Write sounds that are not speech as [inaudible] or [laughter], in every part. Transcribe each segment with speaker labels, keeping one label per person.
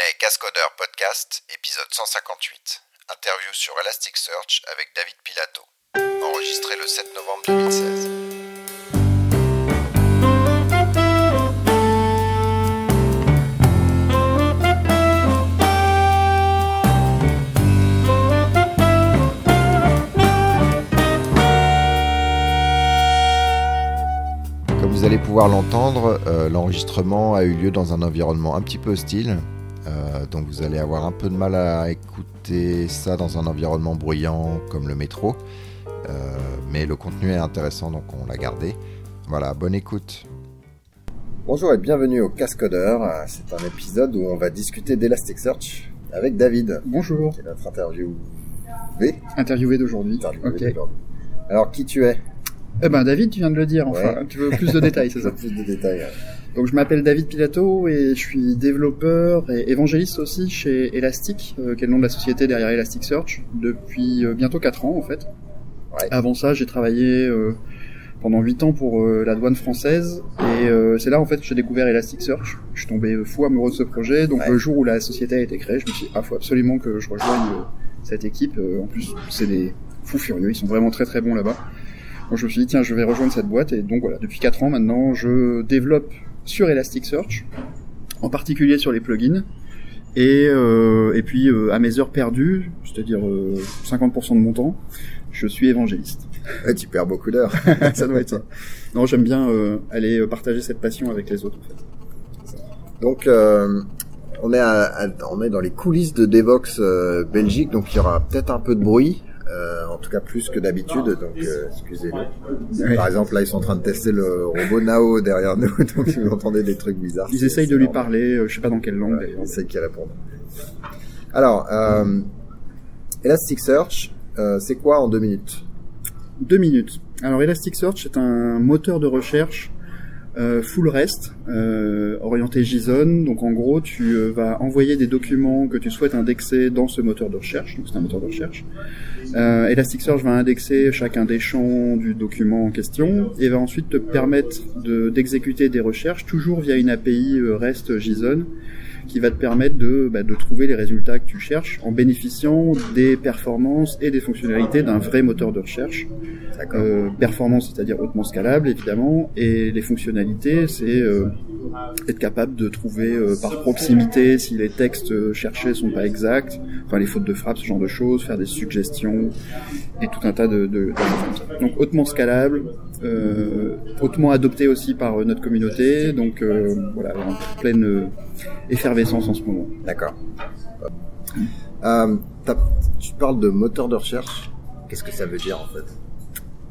Speaker 1: Les Podcast, épisode 158. Interview sur Elasticsearch avec David Pilato. Enregistré le 7 novembre 2016.
Speaker 2: Comme vous allez pouvoir l'entendre, euh, l'enregistrement a eu lieu dans un environnement un petit peu hostile. Donc vous allez avoir un peu de mal à écouter ça dans un environnement bruyant comme le métro. Euh, mais le contenu est intéressant, donc on l'a gardé. Voilà, bonne écoute. Bonjour et bienvenue au Cascodeur. C'est un épisode où on va discuter d'Elasticsearch avec David,
Speaker 3: Bonjour,
Speaker 2: qui est notre interviewé.
Speaker 3: interviewé d'aujourd'hui.
Speaker 2: interviewé d'aujourd'hui. Alors qui tu es?
Speaker 3: Eh ben David, tu viens de le dire. Enfin,
Speaker 2: Ouais.
Speaker 3: tu veux plus de détails, [laughs] c'est ça.
Speaker 2: Plus de détails.
Speaker 3: Donc je m'appelle David Pilato et je suis développeur et évangéliste aussi chez Elastic, euh, qui est le nom de la société derrière Elasticsearch, depuis euh, bientôt 4 ans en fait.
Speaker 2: Ouais.
Speaker 3: Avant ça, j'ai travaillé euh, pendant 8 ans pour euh, la douane française et euh, c'est là en fait que j'ai découvert Elasticsearch. Je suis tombé fou amoureux de ce projet, donc
Speaker 2: Ouais.
Speaker 3: le jour où la société a été créée, je me suis dit ah faut absolument que je rejoigne euh, cette équipe. Euh, en plus, c'est des fous furieux, ils sont vraiment très très bons là-bas. Donc je me suis dit tiens je vais rejoindre cette boîte et donc voilà depuis 4 ans maintenant je développe sur Elasticsearch, en particulier sur les plugins. Et, euh, et puis euh, à mes heures perdues, c'est-à-dire euh, 50% de mon temps, je suis évangéliste. [laughs]
Speaker 2: Ouais, tu perds beaucoup d'heures. [laughs]
Speaker 3: ça doit être ça. Non, j'aime bien euh, aller euh, partager cette passion avec les autres. En fait.
Speaker 2: Donc, euh, on, est à- à- on est dans les coulisses de Devox euh, Belgique, donc il y aura peut-être un peu de bruit, euh, en tout cas plus que d'habitude, donc euh.
Speaker 3: Ouais.
Speaker 2: Par exemple, là, ils sont en train de tester le robot Nao derrière nous, [laughs] donc si vous entendez des trucs bizarres.
Speaker 3: Ils essayent de lui
Speaker 2: normal.
Speaker 3: parler, euh, je sais pas dans quelle langue
Speaker 2: Ouais, on sait qu'ils répondent. Alors, euh, Elasticsearch, euh, c'est quoi en deux minutes?
Speaker 3: Deux minutes. Alors Elasticsearch est un moteur de recherche euh, full REST, euh, orienté JSON. Donc en gros, tu euh, vas envoyer des documents que tu souhaites indexer dans ce moteur de recherche. Donc c'est un moteur de recherche. Euh, Elasticsearch va indexer chacun des champs du document en question et va ensuite te permettre de- d'exécuter des recherches toujours via une API euh, REST JSON qui va te permettre de, bah, de trouver les résultats que tu cherches en bénéficiant des performances et des fonctionnalités d'un vrai moteur de recherche. Euh, performance, c'est-à-dire hautement scalable évidemment, et les fonctionnalités, c'est euh, être capable de trouver euh, par proximité si les textes euh, cherchés sont pas exacts, enfin les fautes de frappe, ce genre de choses, faire des suggestions et tout un tas de, de, de choses. Donc hautement scalable, euh, hautement adopté aussi par euh, notre communauté, donc euh, voilà, en pleine euh, effervescence en ce moment.
Speaker 2: D'accord. Euh, tu parles de moteur de recherche. Qu'est-ce que ça veut dire en fait?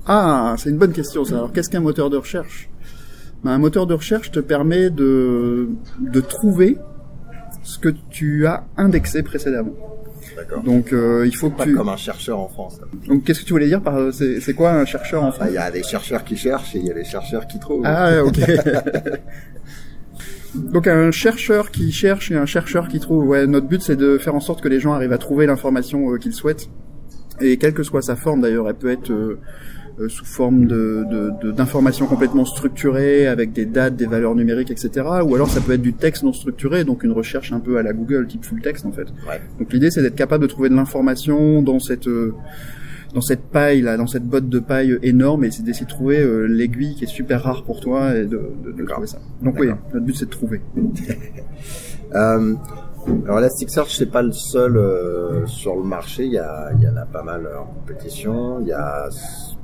Speaker 3: Ah, c'est une bonne question ça. Alors qu'est-ce qu'un moteur de recherche? Ben, Un moteur de recherche te permet de, de trouver ce que tu as indexé précédemment.
Speaker 2: D'accord.
Speaker 3: Donc euh, il faut que
Speaker 2: Pas
Speaker 3: tu...
Speaker 2: comme un chercheur en France.
Speaker 3: Donc qu'est-ce que tu voulais dire par euh, c'est c'est quoi un chercheur en
Speaker 2: Ah,
Speaker 3: France
Speaker 2: Il y a des chercheurs qui cherchent et il y a des chercheurs qui trouvent.
Speaker 3: Ah ok. [laughs] Donc un chercheur qui cherche et un chercheur qui trouve. Ouais, notre but c'est de faire en sorte que les gens arrivent à trouver l'information euh, qu'ils souhaitent. Et quelle que soit sa forme d'ailleurs, elle peut être euh, sous forme de de- de- d'informations complètement structurées avec des dates, des valeurs numériques, etc. Ou alors ça peut être du texte non structuré, donc une recherche un peu à la Google type full text en fait.
Speaker 2: Ouais.
Speaker 3: Donc l'idée c'est d'être capable de trouver de l'information dans cette euh, dans cette paille là, dans cette botte de paille énorme, et c'est d'essayer de trouver euh, l'aiguille qui est super rare pour toi et de, de, de trouver ça. Donc oui, notre but c'est de trouver. [laughs]
Speaker 2: Euh, alors Elasticsearch c'est pas le seul euh, sur le marché. Il y, a, il y en a pas mal en compétition. Il y a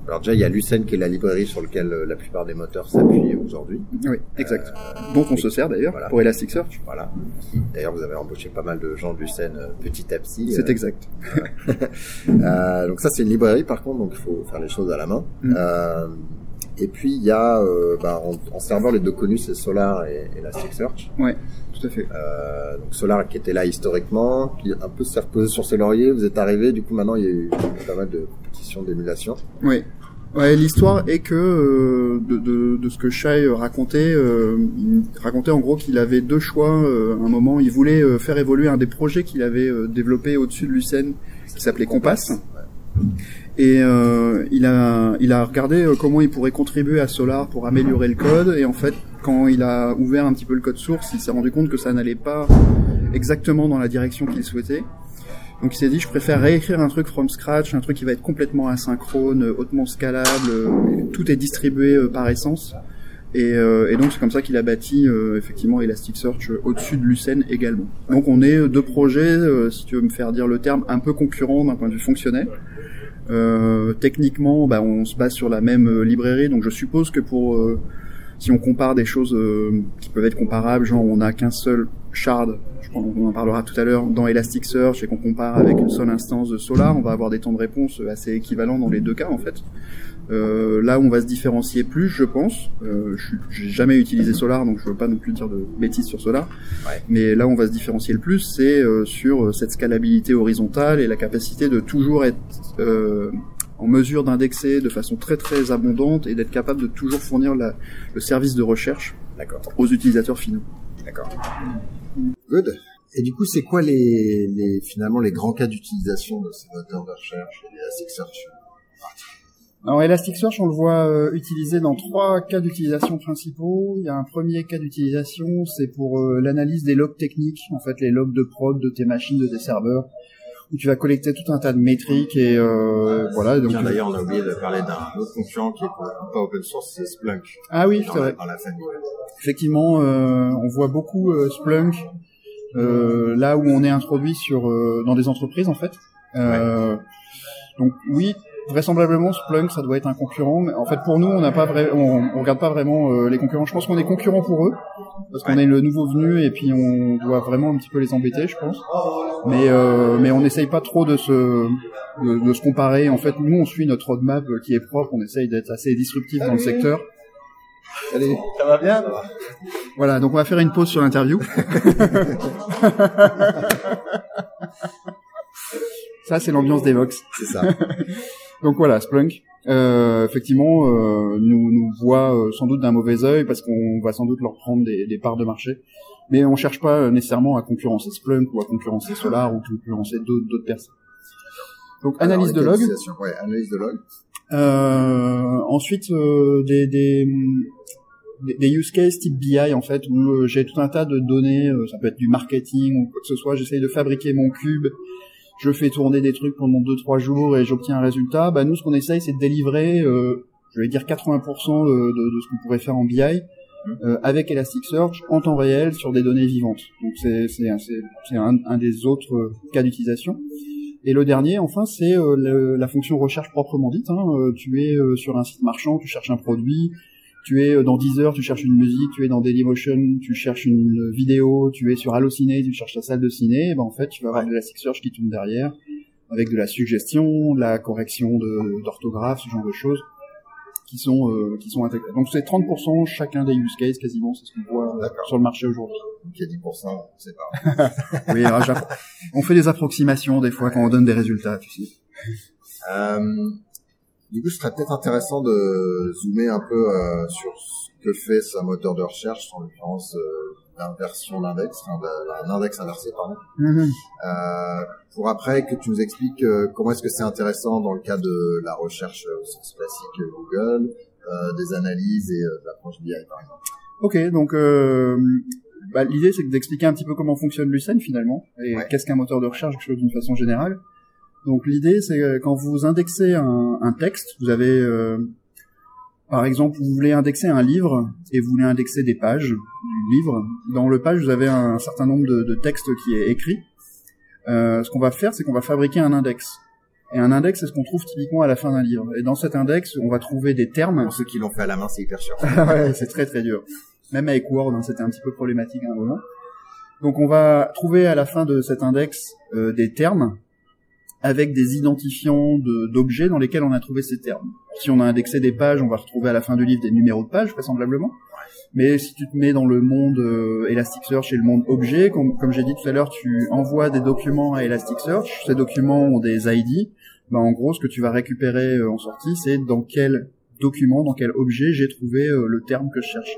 Speaker 2: alors déjà il y a Lucene qui est la librairie sur laquelle euh, la plupart des moteurs s'appuient aujourd'hui.
Speaker 3: Oui, exact. Dont on se sert d'ailleurs
Speaker 2: voilà.
Speaker 3: pour Elasticsearch.
Speaker 2: Voilà. D'ailleurs vous avez embauché pas mal de gens de Lucene euh, petit à petit.
Speaker 3: C'est
Speaker 2: euh,
Speaker 3: exact. [laughs]
Speaker 2: Euh, donc ça c'est une librairie par contre, donc il faut faire les choses à la main.
Speaker 3: Mm.
Speaker 2: Euh, et puis il y a euh, bah, en, en serveur les deux connus c'est Solar et, et Elasticsearch.
Speaker 3: Ouais, tout à fait.
Speaker 2: Euh, donc Solar qui était là historiquement, qui un peu s'est reposé sur ses lauriers. Vous êtes arrivé, du coup maintenant il y a eu pas mal de compétitions d'émulation.
Speaker 3: Oui. Ouais, l'histoire est que euh, de, de, de ce que Shai racontait, euh, il racontait en gros qu'il avait deux choix. euh, à un moment, il voulait euh, faire évoluer un des projets qu'il avait euh, développé au-dessus de Lucene, qui s'appelait Compass. Et euh, il a il a regardé euh, comment il pourrait contribuer à Solar pour améliorer le code. Et en fait, quand il a ouvert un petit peu le code source, il s'est rendu compte que ça n'allait pas exactement dans la direction qu'il souhaitait. Donc il s'est dit, je préfère réécrire un truc from scratch, un truc qui va être complètement asynchrone, hautement scalable, tout est distribué par essence. Et, et, donc c'est comme ça qu'il a bâti effectivement Elasticsearch au-dessus de Lucene également. Donc on est deux projets, si tu veux me faire dire le terme, un peu concurrents d'un point de vue fonctionnel. Euh, techniquement, bah, on se base sur la même euh, librairie, donc je suppose que pour euh, si on compare des choses qui peuvent être comparables, genre on n'a qu'un seul shard, je crois qu'on en parlera tout à l'heure, dans Elasticsearch et qu'on compare avec une seule instance de Solar, on va avoir des temps de réponse assez équivalents dans les deux cas en fait. Euh, là où on va se différencier plus, je pense. Euh, j'ai jamais utilisé Solar, donc je veux pas non plus dire de bêtises sur Solar. Ouais. Mais là où on va se différencier le plus, c'est euh, sur cette scalabilité horizontale et la capacité de toujours être euh, en mesure d'indexer de façon très très abondante et d'être capable de toujours fournir la, le service de recherche aux utilisateurs finaux.
Speaker 4: D'accord. Good. Et du coup, c'est quoi les, les, finalement les grands cas d'utilisation de ces moteurs de recherche et des Elasticsearch
Speaker 3: alors Elasticsearch, on le voit euh, utilisé dans trois cas d'utilisation principaux. Il y a un premier cas d'utilisation, c'est pour euh, l'analyse des logs techniques, en fait les logs de prod de tes machines, de tes serveurs, où tu vas collecter tout un tas de métriques et euh, voilà.
Speaker 4: Donc d'ailleurs, on a oublié de parler d'un autre concurrent qui est pas open source, c'est Splunk.
Speaker 3: Ah oui, c'est vrai. Effectivement, euh, on voit beaucoup Splunk là où on est introduit sur dans des entreprises en fait. Donc oui, vraisemblablement Splunk ça doit être un concurrent mais en fait pour nous on n'a pas vrai, on, on, regarde pas vraiment euh, les concurrents. Je pense qu'on est concurrent pour eux parce qu'on est le nouveau venu et puis on doit vraiment un petit peu les embêter je pense. Mais euh, mais on n'essaye pas trop de se de, de, se comparer. En fait nous on suit notre roadmap qui est propre. On essaye d'être assez disruptif dans le secteur.
Speaker 4: Allez, ça va bien?
Speaker 3: Voilà, donc on va faire une pause sur l'interview. [laughs] ça, c'est l'ambiance des Vox.
Speaker 4: C'est ça. [laughs]
Speaker 3: Donc voilà, Splunk, euh, effectivement, euh, nous, nous voit euh, sans doute d'un mauvais œil parce qu'on va sans doute leur prendre des, des, parts de marché. Mais on cherche pas nécessairement à concurrencer Splunk ou à concurrencer Solar ou à concurrencer d'autres personnes. Donc analyse de log.
Speaker 4: Ouais, analyse de log.
Speaker 3: Euh, ensuite, euh, des, des, des, use cases type BI en fait où j'ai tout un tas de données, ça peut être du marketing ou quoi que ce soit. J'essaye de fabriquer mon cube je fais tourner des trucs pendant 2-3 jours et j'obtiens un résultat, bah nous ce qu'on essaye c'est de délivrer, euh, je vais dire 80% de, de, ce qu'on pourrait faire en BI euh, avec Elasticsearch en temps réel sur des données vivantes. Donc c'est c'est c'est un, un, des autres euh, cas d'utilisation. Et le dernier, enfin, c'est euh, la fonction recherche proprement dite. Hein. Euh, tu es sur un site marchand, tu cherches un produit, tu es euh, dans Deezer, tu cherches une musique, tu es dans Dailymotion, tu cherches une vidéo, tu es sur Allociné, tu cherches ta salle de ciné, et ben en fait, tu vas avoir de la Search qui tourne derrière, avec de la suggestion, de la correction d'orthographe, ce genre de choses qui sont euh, qui sont intégrées. Donc c'est 30% chacun des use cases quasiment, c'est ce qu'on voit euh, sur le marché aujourd'hui.
Speaker 4: Donc il y a 10%, on sait pas. [laughs]
Speaker 3: oui, alors, on fait des approximations des fois quand on donne des résultats, tu sais.
Speaker 4: Euh, du coup, ce serait peut-être intéressant de zoomer un peu euh, sur ce que fait ce moteur de recherche, en l'occurrence euh, l'inversion d'index, enfin, l'index inversé, pardon. Mm-hmm. euh, pour après que tu nous expliques euh, comment est-ce que c'est intéressant dans le cas de la recherche au sens classique Google, euh, des analyses et de l'approche BI, par exemple.
Speaker 3: Ok, donc bah, l'idée c'est d'expliquer un petit peu comment fonctionne Lucene finalement et qu'est-ce qu'un moteur de recherche d'une façon générale. Donc l'idée, c'est quand vous indexez un, un texte, vous avez, euh, par exemple, vous voulez indexer un livre et vous voulez indexer des pages du livre. Dans le page, vous avez un, certain nombre de, de textes qui est écrit. Euh, ce qu'on va faire, c'est qu'on va fabriquer un index. Et un index, c'est ce qu'on trouve typiquement à la fin d'un livre. Et dans cet index, on va trouver des termes.
Speaker 4: Pour ceux qui l'ont fait à la main, c'est hyper chiant. [laughs]
Speaker 3: ouais, c'est très très dur. Même avec Word, hein, c'était un petit peu problématique à un moment. Donc on va trouver à la fin de cet index euh, des termes avec des identifiants d'objets dans lesquels on a trouvé ces termes. Si on a indexé des pages, on va retrouver à la fin du livre des numéros de pages, vraisemblablement. Mais si tu te mets dans le monde euh, Elasticsearch et le monde objet, comme, comme j'ai dit tout à l'heure, tu envoies des documents à Elasticsearch, ces documents ont des ID, ben en gros ce que tu vas récupérer euh, en sortie, c'est dans quel document, dans quel objet j'ai trouvé euh, le terme que je cherche.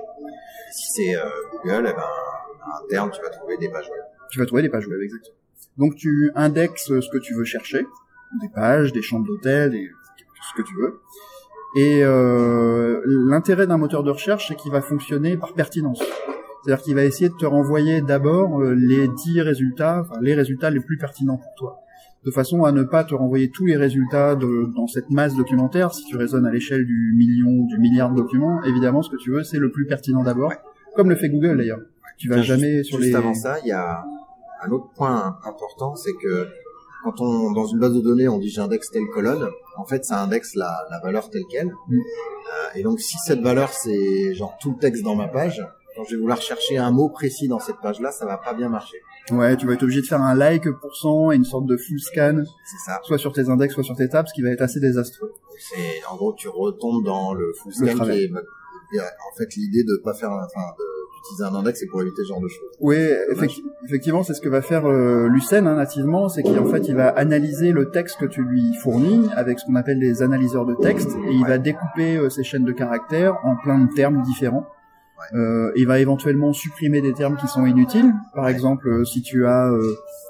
Speaker 4: Si c'est Google, eh ben, un terme, tu vas trouver des pages web.
Speaker 3: Tu vas trouver des pages web, exactement. Donc tu indexes ce que tu veux chercher, des pages, des chambres d'hôtel, des... ce que tu veux. Et euh, l'intérêt d'un moteur de recherche, c'est qu'il va fonctionner par pertinence. C'est-à-dire qu'il va essayer de te renvoyer d'abord euh, les 10 résultats, enfin, les résultats les plus pertinents pour toi de façon à ne pas te renvoyer tous les résultats de, dans cette masse documentaire. Si tu raisonnes à l'échelle du million, du milliard de documents, évidemment, ce que tu veux, c'est le plus pertinent d'abord, comme le fait Google d'ailleurs. Tu vas jamais sur
Speaker 2: juste
Speaker 3: les.
Speaker 2: avant ça, il y a un autre point important, c'est que quand on dans une base de données, on dit j'indexe telle colonne, en fait, ça indexe la, la valeur telle quelle.
Speaker 3: Mm.
Speaker 2: Euh, et donc, si cette valeur c'est genre tout le texte dans ma page, quand je vais vouloir chercher un mot précis dans cette page-là, ça va pas bien marcher.
Speaker 3: Ouais, tu vas être obligé de faire un like pourcent et une sorte de full scan,
Speaker 2: C'est ça.
Speaker 3: soit sur tes index, soit sur tes tables, ce qui va être assez désastreux.
Speaker 2: C'est en gros, tu retombes dans le full
Speaker 3: Le
Speaker 2: scan qui
Speaker 3: travail.
Speaker 2: est en fait l'idée de pas faire, enfin, de- d'utiliser un index, c'est pour éviter ce genre de choses.
Speaker 3: Oui, effecti- effectivement, c'est ce que va faire euh, Lucene hein, nativement, c'est qu'en fait, il va analyser le texte que tu lui fournis avec ce qu'on appelle des analyseurs de texte, et il va découper euh, ces chaînes de caractères en plein de termes différents. Euh, il va éventuellement supprimer des termes qui sont inutiles. Par exemple, euh, si tu as,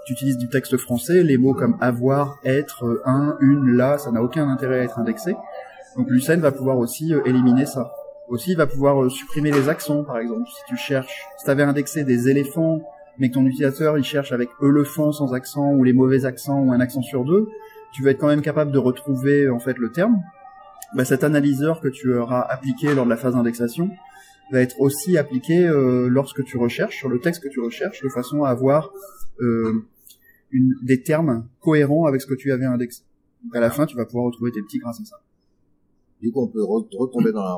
Speaker 3: tu utilises du texte français, les mots comme avoir, être, un, une, là, ça n'a aucun intérêt à être indexé. Donc Lucene va pouvoir aussi éliminer ça. Aussi, il va pouvoir euh, supprimer les accents, par exemple. Si tu cherches, si tu avais indexé des éléphants, mais que ton utilisateur il cherche avec elephant sans accent ou les mauvais accents ou un accent sur deux, tu vas être quand même capable de retrouver en fait le terme. Bah, cet analyseur que tu auras appliqué lors de la phase d'indexation va être aussi appliqué euh, lorsque tu recherches sur le texte que tu recherches, de façon à avoir euh, une, des termes cohérents avec ce que tu avais indexé. Donc à la fin, tu vas pouvoir retrouver tes petits grâce à ça.
Speaker 2: Du coup, on peut re- retomber dans la,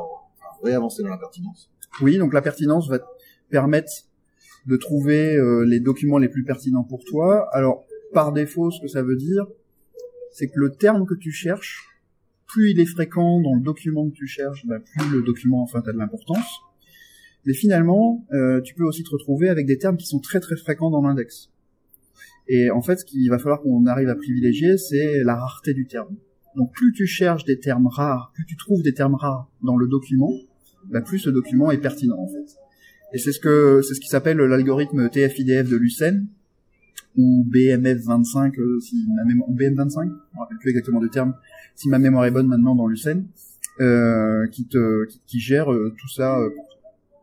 Speaker 2: dans la pertinence.
Speaker 3: Oui, donc la pertinence va te permettre de trouver euh, les documents les plus pertinents pour toi. Alors, par défaut, ce que ça veut dire, c'est que le terme que tu cherches, plus il est fréquent dans le document que tu cherches, bah, plus le document enfin a de l'importance. Mais finalement, euh, tu peux aussi te retrouver avec des termes qui sont très très fréquents dans l'index. Et en fait, ce qu'il va falloir qu'on arrive à privilégier, c'est la rareté du terme. Donc plus tu cherches des termes rares, plus tu trouves des termes rares dans le document, bah, plus ce document est pertinent en fait. Et c'est ce que c'est ce qui s'appelle l'algorithme TF-IDF de Lucene ou BMF25 euh, si ma mémoire BM25, je me rappelle plus exactement du terme, si ma mémoire est bonne maintenant dans Lucene, euh, qui gère euh, tout ça.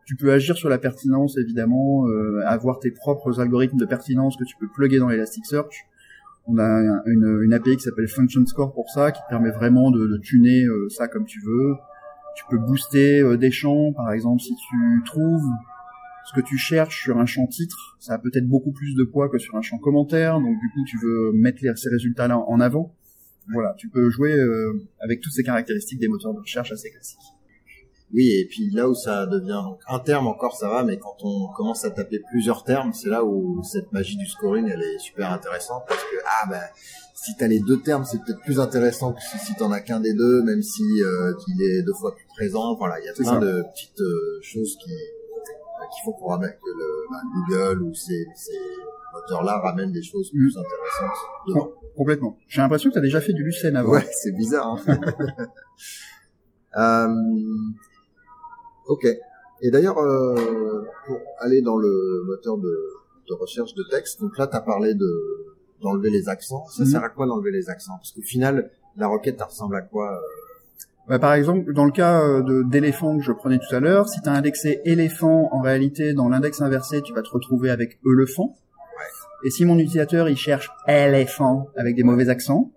Speaker 3: tu peux agir sur la pertinence évidemment, avoir tes propres algorithmes de pertinence que tu peux plugger dans Elasticsearch. On a un- une, API qui s'appelle Function Score pour ça, qui permet vraiment de, tuner ça comme tu veux. Tu peux booster euh, des champs, par exemple, si tu trouves ce que tu cherches sur un champ titre, ça a peut-être beaucoup plus de poids que sur un champ commentaire, donc du coup tu veux mettre ces résultats-là en avant. Voilà, tu peux jouer euh, avec toutes ces caractéristiques des moteurs de recherche assez classiques.
Speaker 2: Oui, et puis là où ça devient donc un terme encore ça va, mais quand on commence à taper plusieurs termes, c'est là où cette magie du scoring elle est super intéressante parce que ah ben si t'as les deux termes c'est peut-être plus intéressant que si, si t'en as qu'un des deux, même si euh, qu'il est deux fois plus présent. Voilà, il y a plein
Speaker 3: ça.
Speaker 2: de petites euh, choses qui euh, qui font ramène que le bah, Google ou ces, ces moteurs là ramènent des choses plus
Speaker 3: Mm.
Speaker 2: intéressantes dedans.
Speaker 3: Complètement. J'ai l'impression que tu as déjà fait du Lucene avant.
Speaker 2: Ouais, c'est bizarre. Hein [laughs] Euh, ok. Et d'ailleurs, euh, pour aller dans le moteur de, de recherche de texte, donc là, tu as parlé de d'enlever les accents. Ça
Speaker 3: Mhm.
Speaker 2: sert à quoi d'enlever les accents? Parce qu'au final, la requête, ça ressemble à quoi euh,
Speaker 3: Bah, par exemple, dans le cas euh, d'éléphant que je prenais tout à l'heure, si tu as indexé éléphant, en réalité, dans l'index inversé, tu vas te retrouver avec elephant. Et si mon utilisateur, il cherche éléphant avec des mauvais accents,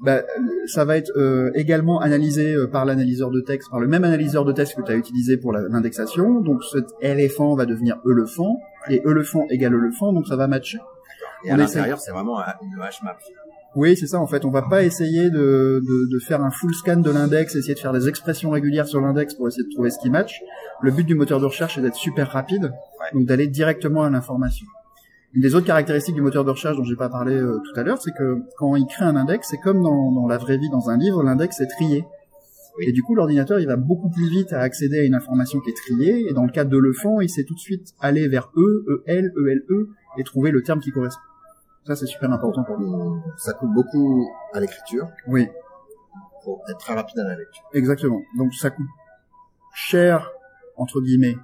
Speaker 3: bah, ça va être euh, également analysé euh, par l'analyseur de texte, par le même analyseur de texte que tu as utilisé pour l'indexation. Donc cet éléphant va devenir elephant, et elephant égale elephant, donc ça va matcher.
Speaker 2: Et à l'intérieur, c'est vraiment un- une HMAP.
Speaker 3: Oui, c'est ça. En fait, on va pas essayer de, de, de faire un full scan de l'index, essayer de faire des expressions régulières sur l'index pour essayer de trouver ce qui match. Le but du moteur de recherche, c'est d'être super rapide, donc d'aller directement à l'information. Une des autres caractéristiques du moteur de recherche dont j'ai pas parlé euh, tout à l'heure, c'est que quand il crée un index, c'est comme dans, dans la vraie vie, dans un livre, l'index est trié.
Speaker 2: Oui.
Speaker 3: Et du coup, l'ordinateur, il va beaucoup plus vite à accéder à une information qui est triée. Et dans le cas de l'EFAN, il sait tout de suite aller vers E, EL, ELE et trouver le terme qui correspond. Ça, c'est super important pour nous.
Speaker 2: Ça coûte beaucoup à l'écriture
Speaker 3: Oui.
Speaker 2: pour être très rapide à la lecture.
Speaker 3: Exactement. Donc ça coûte cher entre guillemets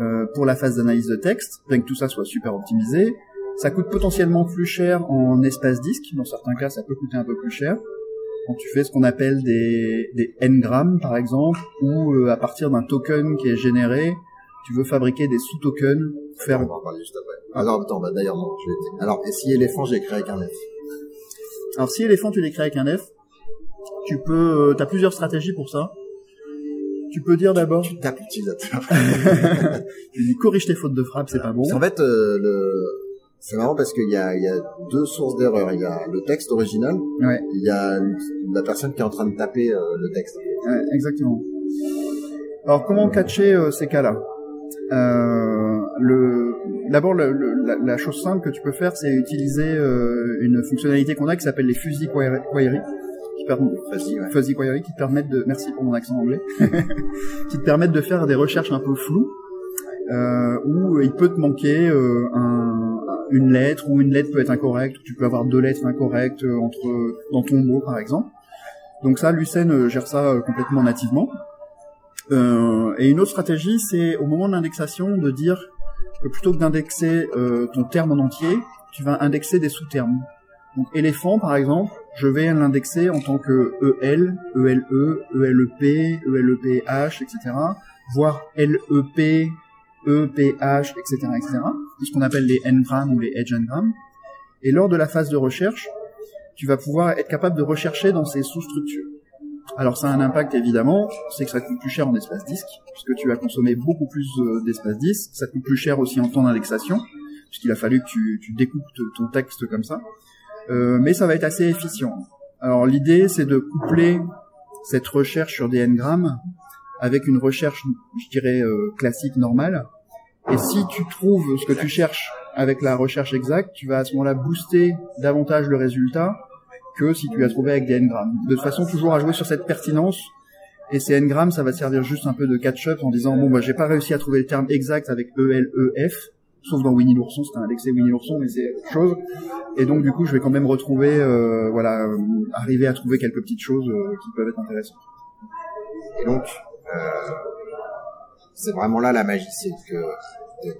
Speaker 3: euh, pour la phase d'analyse de texte, bien que tout ça soit super optimisé. Ça coûte potentiellement plus cher en espace disque. Dans certains cas, ça peut coûter un peu plus cher. Quand tu fais ce qu'on appelle des, des n-grammes, par exemple, ou euh, à partir d'un token qui est généré, tu veux fabriquer des sous-tokens, faire...
Speaker 2: On va en parler juste après. Alors, attends, bah, d'ailleurs, non. Je vais... Alors, et si éléphant, j'ai créé avec un F
Speaker 3: Alors, si éléphant, tu l'écris avec un F, tu peux, euh, t'as plusieurs stratégies pour ça. Tu peux dire d'abord,
Speaker 2: Tu tapes l'utilisateur. [laughs]
Speaker 3: tu dis corrige tes fautes de frappe, c'est pas bon.
Speaker 2: En fait, euh, le... c'est marrant parce qu'il y a, il y a deux sources d'erreur. Il y a le texte original,
Speaker 3: Ouais,
Speaker 2: il y a la personne qui est en train de taper euh, le texte.
Speaker 3: ouais, exactement. Alors, comment catcher euh, ces cas-là? Euh, le, D'abord, le- le- la, la chose simple que tu peux faire, c'est utiliser une fonctionnalité qu'on a qui s'appelle les fuzzy query, query, qui permet
Speaker 2: Vas-y, ouais.
Speaker 3: fuzzy query qui te permettent de merci pour mon accent anglais. [laughs] Qui te permettent de faire des recherches un peu floues euh, où il peut te manquer euh, un, une lettre ou une lettre peut être incorrecte tu peux avoir deux lettres incorrectes euh, entre dans ton mot par exemple. Donc ça Lucene gère ça complètement nativement. Euh, et une autre stratégie c'est au moment de l'indexation de dire que plutôt que d'indexer euh, ton terme en entier tu vas indexer des sous-termes. Donc éléphant par exemple, je vais l'indexer en tant que EL, ELE, ELEP, ELEPH, etc. voire LEP, EPH, etc., etc. Ce qu'on appelle les n-grammes ou les edge n-grammes. Et lors de la phase de recherche, tu vas pouvoir être capable de rechercher dans ces sous-structures. Alors ça a un impact évidemment, c'est que ça coûte plus cher en espace disque, puisque tu vas consommer beaucoup plus euh, d'espace disque. Ça coûte plus cher aussi en temps d'indexation, puisqu'il a fallu que tu, découpes ton texte comme ça. Euh, mais ça va être assez efficient. Alors l'idée, c'est de coupler cette recherche sur des n-grammes avec une recherche, je dirais, euh, classique, normale. Et si tu trouves ce que tu cherches avec la recherche exacte, tu vas à ce moment-là booster davantage le résultat que si tu as trouvé avec des n-grammes. De toute façon, toujours à jouer sur cette pertinence. Et ces n-grammes, ça va servir juste un peu de catch-up en disant, bon, bah, j'ai pas réussi à trouver le terme exact avec E, L, E, F. Sauf dans Winnie l'ourson, c'était indexé Winnie l'ourson, mais c'est autre chose. Et donc, du coup, je vais quand même retrouver, euh, voilà, euh, arriver à trouver quelques petites choses euh, qui peuvent être intéressantes.
Speaker 2: Et donc, euh, c'est vraiment là la magie, c'est que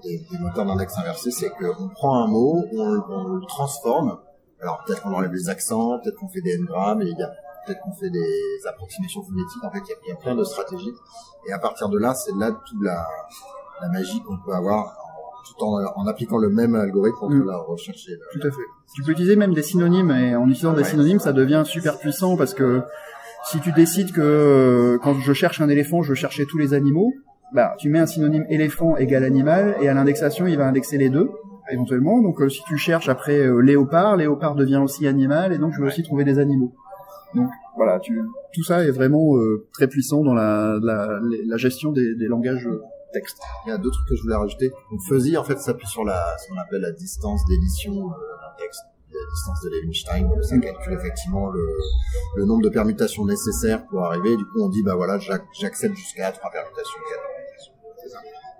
Speaker 2: des, moteurs d'index inversé, c'est qu'on prend un mot, on, le transforme. Alors peut-être qu'on enlève les accents, peut-être qu'on fait des n-grammes, et il y a peut-être qu'on fait des approximations phonétiques. En fait, il y y a plein de stratégies. Et à partir de là, c'est là toute la, la magie qu'on peut avoir tout en, en appliquant le même algorithme entre
Speaker 3: Mm.
Speaker 2: la recherche et le...
Speaker 3: Tout à fait. Tu peux utiliser même des synonymes et en utilisant des synonymes, ça devient super puissant parce que si tu décides que euh, quand je cherche un éléphant, je veux chercher tous les animaux, bah tu mets un synonyme éléphant égale animal et à l'indexation, il va indexer les deux éventuellement. Donc euh, si tu cherches après euh, léopard, léopard devient aussi animal et donc je veux aussi trouver des animaux. Donc voilà, tu, tout ça est vraiment euh, très puissant dans la, la, la gestion des, des langages
Speaker 2: Il y a deux trucs que je voulais rajouter. Donc Fuzzy, en fait, s'appuie sur la, ce qu'on appelle la distance d'édition euh, d'un texte, la distance de Levenstein. Ça calcule effectivement le, le nombre de permutations nécessaires pour arriver. Du coup, on dit, bah voilà, j'ac- j'accepte jusqu'à trois permutations.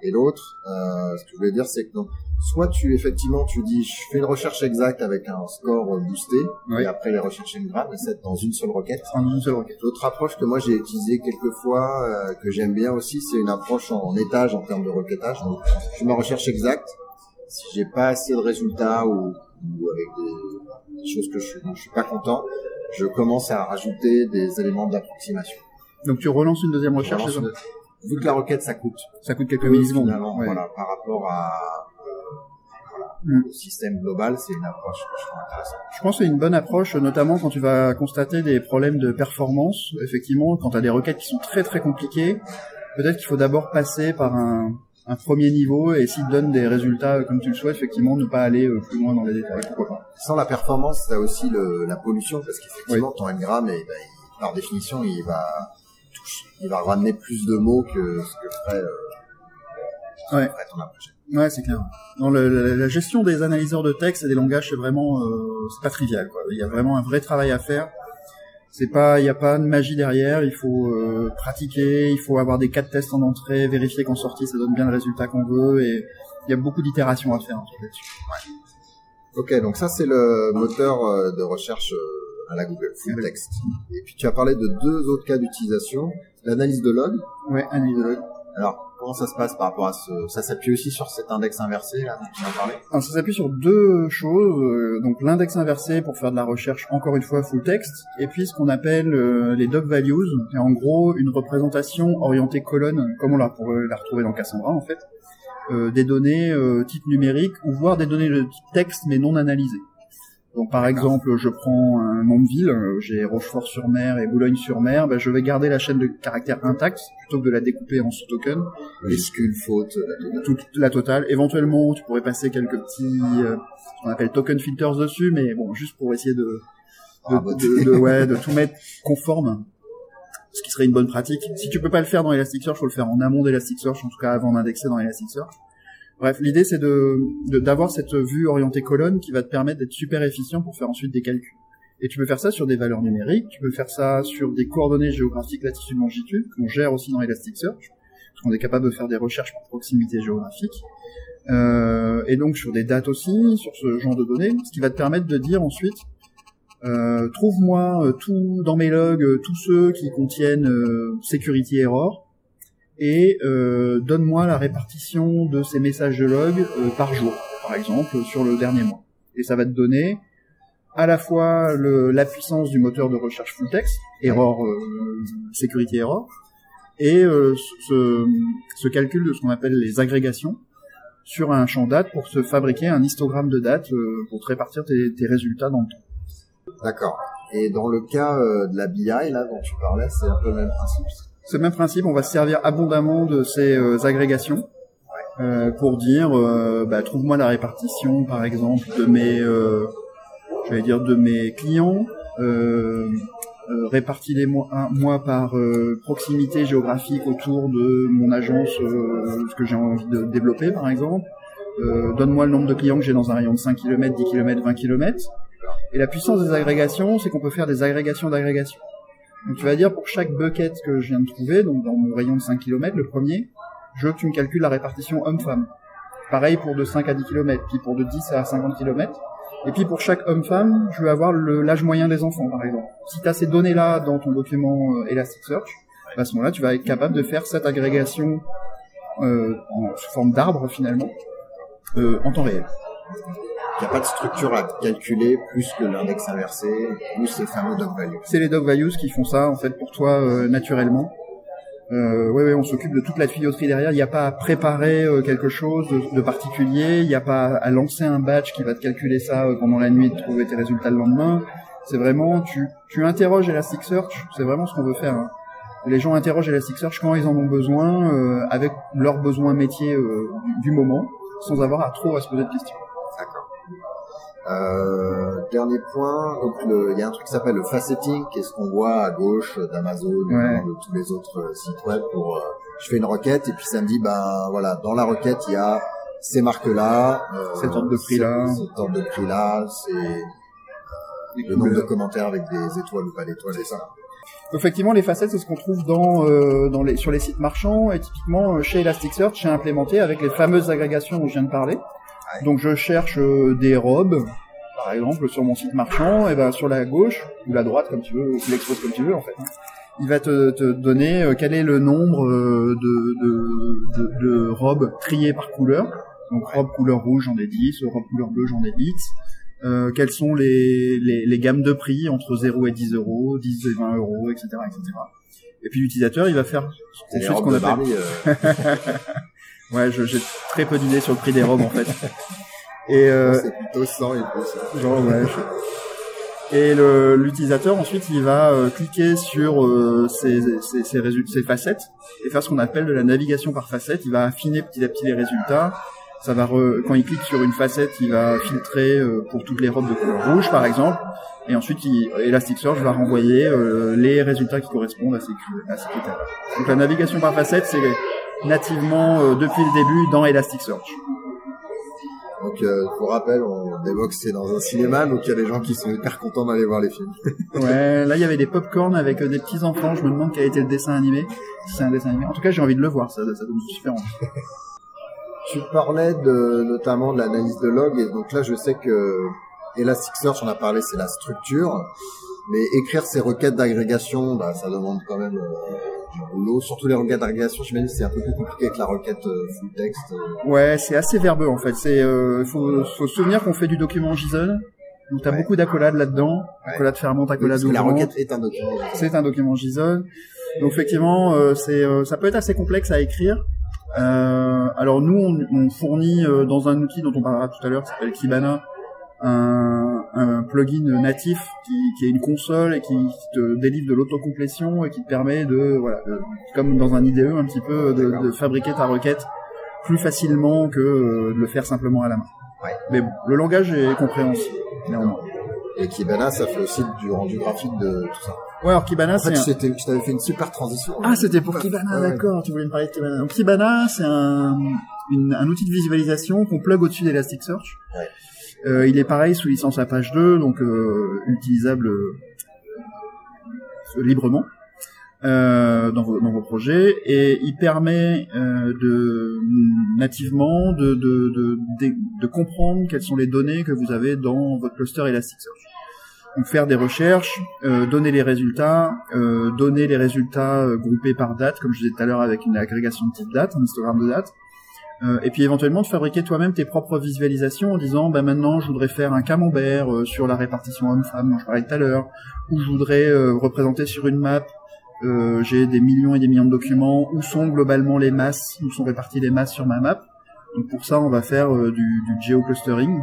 Speaker 2: Et l'autre, euh, ce que je voulais dire, c'est que donc, soit tu effectivement tu dis, je fais une recherche exacte avec un score boosté,
Speaker 3: Oui.
Speaker 2: et après les recherches n-grammes, et c'est dans une seule requête.
Speaker 3: En une seule requête.
Speaker 2: L'autre approche que moi j'ai utilisée quelques fois, euh, que j'aime bien aussi, c'est une approche en, en étage en termes de requêtage. Donc, je fais ma recherche exacte. Si j'ai pas assez de résultats ou, ou avec des, des choses que je, dont je suis pas content, je commence à rajouter des éléments d'approximation.
Speaker 3: Donc tu relances une deuxième recherche,
Speaker 2: une- Vu que la requête ça coûte
Speaker 3: Ça coûte quelques
Speaker 2: peu,
Speaker 3: millisecondes. Ouais.
Speaker 2: voilà, par rapport à euh, voilà,
Speaker 3: Mm.
Speaker 2: le système global, c'est une approche que je trouve intéressante.
Speaker 3: Je pense que c'est une bonne approche, notamment quand tu vas constater des problèmes de performance. Effectivement, quand tu as des requêtes qui sont très très compliquées, peut-être qu'il faut d'abord passer par un, un premier niveau et s'il te donne des résultats euh, comme tu le souhaites, effectivement, ne pas aller euh, plus loin dans les détails. Pourquoi pas
Speaker 2: Sans la performance, t'as aussi le, la pollution, parce qu'effectivement, ton n-gramme, eh ben, il- par définition, il va il va ramener plus de mots que ce que ferait, euh,
Speaker 3: Ouais.
Speaker 2: ferait ton approche.
Speaker 3: Ouais, c'est clair. Dans le- la, la gestion des analyseurs de texte et des langages, c'est vraiment, euh, c'est pas trivial. Quoi. Il y a vraiment un vrai travail à faire. C'est pas, il n'y a pas de magie derrière. Il faut euh, pratiquer, il faut avoir des cas de tests en entrée, vérifier qu'en sortie ça donne bien le résultat qu'on veut, et il y a beaucoup d'itérations à faire en fait, là-dessus.
Speaker 2: Ok, donc ça, c'est le moteur de recherche à la Google, full text. Et puis, tu as parlé de deux autres cas d'utilisation. L'analyse de log.
Speaker 3: Ouais, analyse de log.
Speaker 2: Alors, comment ça se passe par rapport à ce, ça s'appuie aussi sur cet index inversé, là, dont tu m'as parlé?
Speaker 3: Alors ça s'appuie sur deux choses, euh, donc l'index inversé pour faire de la recherche encore une fois full text, et puis ce qu'on appelle euh, les doc values, qui est en gros une représentation orientée colonne, comme on la pourrait la retrouver dans Cassandra en fait, euh, des données euh, type numérique ou voire des données de type texte mais non analysées. Donc par exemple, je prends un nom de ville, euh, j'ai Rochefort-sur-Mer et Boulogne-sur-Mer, ben, je vais garder la chaîne de caractères intacte plutôt que de la découper en sous-token.
Speaker 2: Majuscule, faute, la totale.
Speaker 3: Toute la totale. Éventuellement, tu pourrais passer quelques petits, euh, ce qu'on appelle token filters dessus, mais bon, juste pour essayer de, de,
Speaker 2: Ah, bah,
Speaker 3: de, de- ouais, de tout mettre conforme, ce qui serait une bonne pratique. Si tu peux pas le faire dans Elasticsearch, faut le faire en amont d'Elasticsearch, en tout cas avant d'indexer dans Elasticsearch. Bref, l'idée c'est de d'avoir cette vue orientée colonne qui va te permettre d'être super efficient pour faire ensuite des calculs. Et tu peux faire ça sur des valeurs numériques, tu peux faire ça sur des coordonnées géographiques latitude longitude qu'on gère aussi dans Elasticsearch, parce qu'on est capable de faire des recherches par proximité géographique. Euh, et donc sur des dates aussi, sur ce genre de données, ce qui va te permettre de dire ensuite euh, trouve-moi euh, tout dans mes logs euh, tous ceux qui contiennent euh, security error et euh, donne-moi la répartition de ces messages de log euh, par jour, par exemple, sur le dernier mois. Et ça va te donner à la fois le, la puissance du moteur de recherche full text, error, euh, security error, et euh, ce, ce calcul de ce qu'on appelle les agrégations sur un champ date pour se fabriquer un histogramme de date euh, pour te répartir tes, tes résultats dans le temps.
Speaker 2: D'accord. Et dans le cas euh, de la BI, là, dont tu parlais, c'est un peu le même principe.
Speaker 3: Le même principe, on va se servir abondamment de ces euh, agrégations euh, pour dire, euh, bah, trouve-moi la répartition, par exemple, de mes, je vais dire, de mes clients, répartis-les moi, moi par proximité géographique autour de mon agence, ce que j'ai envie de développer, par exemple. Donne-moi le nombre de clients que j'ai dans un rayon de 5 km, 10 km, 20 km. Et la puissance des agrégations, c'est qu'on peut faire des agrégations d'agrégations. Donc tu vas dire pour chaque bucket que je viens de trouver, donc dans mon rayon de 5 km, le premier, je veux que tu me calcules la répartition homme-femme. Pareil pour de 5 à 10 km, puis pour de 10 à 50 km. Et puis pour chaque homme-femme, je veux avoir l'âge moyen des enfants, par exemple. Si tu as ces données-là dans ton document euh, Elasticsearch, à ce moment-là, tu vas être capable de faire cette agrégation euh, en, sous forme d'arbre, finalement, euh, en temps réel.
Speaker 2: Il n'y a pas de structure à calculer plus que l'index inversé, plus ces fameux dog values.
Speaker 3: C'est les dog values qui font ça, en fait, pour toi, euh, naturellement. Euh, ouais, ouais, on s'occupe de toute la tuyauterie derrière. Il n'y a pas à préparer euh, quelque chose de, particulier. Il n'y a pas à lancer un batch qui va te calculer ça euh, pendant la nuit et trouver tes résultats le lendemain. C'est vraiment, tu, tu interroges Elasticsearch. C'est vraiment ce qu'on veut faire. hein. Les gens interrogent Elasticsearch quand ils en ont besoin, euh, avec leurs besoins métiers euh, du moment, sans avoir à trop à se poser de questions.
Speaker 2: Euh, dernier point, donc il y a un truc qui s'appelle le faceting, qui est ce qu'on voit à gauche d'Amazon,
Speaker 3: Ouais.
Speaker 2: de tous les autres euh, sites web. Pour, euh, je fais une requête et puis ça me dit, ben voilà, dans la requête il y a ces marques-là, euh,
Speaker 3: Cet ordre de prix-là.
Speaker 2: cet cet ordre de prix-là, c'est le nombre de commentaires avec des étoiles ou pas d'étoiles, et ça.
Speaker 3: Effectivement, les facettes, c'est ce qu'on trouve dans, euh, dans les, sur les sites marchands et typiquement euh, chez Elasticsearch, c'est implémenté avec les fameuses agrégations dont je viens de parler. Donc je cherche euh, des robes, par exemple, sur mon site marchand, et ben sur la gauche ou la droite, comme tu veux, tu l'exposes comme tu veux en fait. hein. Il va te, te donner euh, quel est le nombre euh, de, de, de, de robes triées par couleur. Donc robe couleur rouge, j'en ai 10, robe couleur bleue, j'en ai X. Euh, quelles sont les, les, les gammes de prix entre 0 et 10 euros, 10 et 20 euros, etc., etc. Et puis l'utilisateur, il va faire
Speaker 2: C'est
Speaker 3: ce qu'on appelle. [laughs] Ouais, j'ai très peu d'idées sur le prix des robes en fait. [laughs] Et euh,
Speaker 2: c'est plutôt 100 et plus.
Speaker 3: genre ouais. Et l'utilisateur ensuite, il va euh, cliquer sur euh, ces facettes et faire ce qu'on appelle de la navigation par facette. Il va affiner petit à petit les résultats. Ça va re- quand il clique sur une facette, il va filtrer euh, pour toutes les robes de couleur rouge, par exemple. Et ensuite, il, Elasticsearch va renvoyer les résultats qui correspondent à ces, à ces critères. Donc la navigation par facette, c'est nativement euh, depuis le début dans Elasticsearch.
Speaker 2: Donc, euh, pour rappel, on évoque c'est dans un cinéma, donc il y a des gens qui sont hyper contents d'aller voir les films. [laughs]
Speaker 3: Ouais, là il y avait des popcorn avec euh, des petits enfants. Je me demande quel a été le dessin animé. Si c'est un dessin animé. En tout cas, j'ai envie de le voir. Ça, ça donne super envie. [laughs]
Speaker 2: Tu parlais de, notamment de l'analyse de log, et donc là, je sais que Elasticsearch, on a parlé, c'est la structure, mais écrire ces requêtes d'agrégation, bah, ça demande quand même euh, du boulot. Surtout les requêtes d'agrégation, j'imagine, c'est un peu plus compliqué que la requête euh, full text. euh.
Speaker 3: Ouais, c'est assez verbeux en fait. C'est euh, faut, faut se souvenir qu'on fait du document JSON. Donc t'as
Speaker 2: Ouais.
Speaker 3: beaucoup d'accolades là-dedans.
Speaker 2: Ouais.
Speaker 3: Accolade fermante, accolade
Speaker 2: Parce que la requête est un document.
Speaker 3: C'est un document JSON. Donc effectivement, c'est ça peut être assez complexe à écrire. Alors nous, on, on fournit dans un outil dont on parlera tout à l'heure, qui s'appelle Kibana, un, un plugin natif qui, qui est une console et qui, te délivre de l'autocomplétion et qui te permet de, voilà, de- comme dans un IDE un petit peu, de, fabriquer ta requête plus facilement que euh, de le faire simplement à la main.
Speaker 2: Ouais.
Speaker 3: Mais bon, le langage est compréhensible. néanmoins.
Speaker 2: Et Kibana, ça fait aussi du rendu graphique de tout ça.
Speaker 3: Ouais, alors Kibana,
Speaker 2: En
Speaker 3: c'est
Speaker 2: fait,
Speaker 3: un...
Speaker 2: c'était- je t'avais fait une super transition.
Speaker 3: Ah, c'était pour Kibana,
Speaker 2: ouais.
Speaker 3: d'accord, tu voulais me parler de Kibana. Donc Kibana, c'est un, une- un outil de visualisation qu'on plug au-dessus d'Elasticsearch.
Speaker 2: Ouais.
Speaker 3: Euh, il est pareil sous licence Apache 2, donc euh, utilisable euh, librement euh, dans, vos, dans vos projets, et il permet euh, de nativement de, de, de, de, comprendre quelles sont les données que vous avez dans votre cluster Elasticsearch. Donc faire des recherches, euh, donner les résultats, donner les résultats groupés par date, comme je disais tout à l'heure avec une agrégation de type date, un histogramme de date. Euh, et puis éventuellement de fabriquer toi-même tes propres visualisations en disant bah maintenant je voudrais faire un camembert euh, sur la répartition homme-femme dont je parlais tout à l'heure, ou je voudrais euh, représenter sur une map euh, j'ai des millions et des millions de documents, où sont globalement les masses, où sont réparties les masses sur ma map? Donc pour ça on va faire euh, du, du geoclustering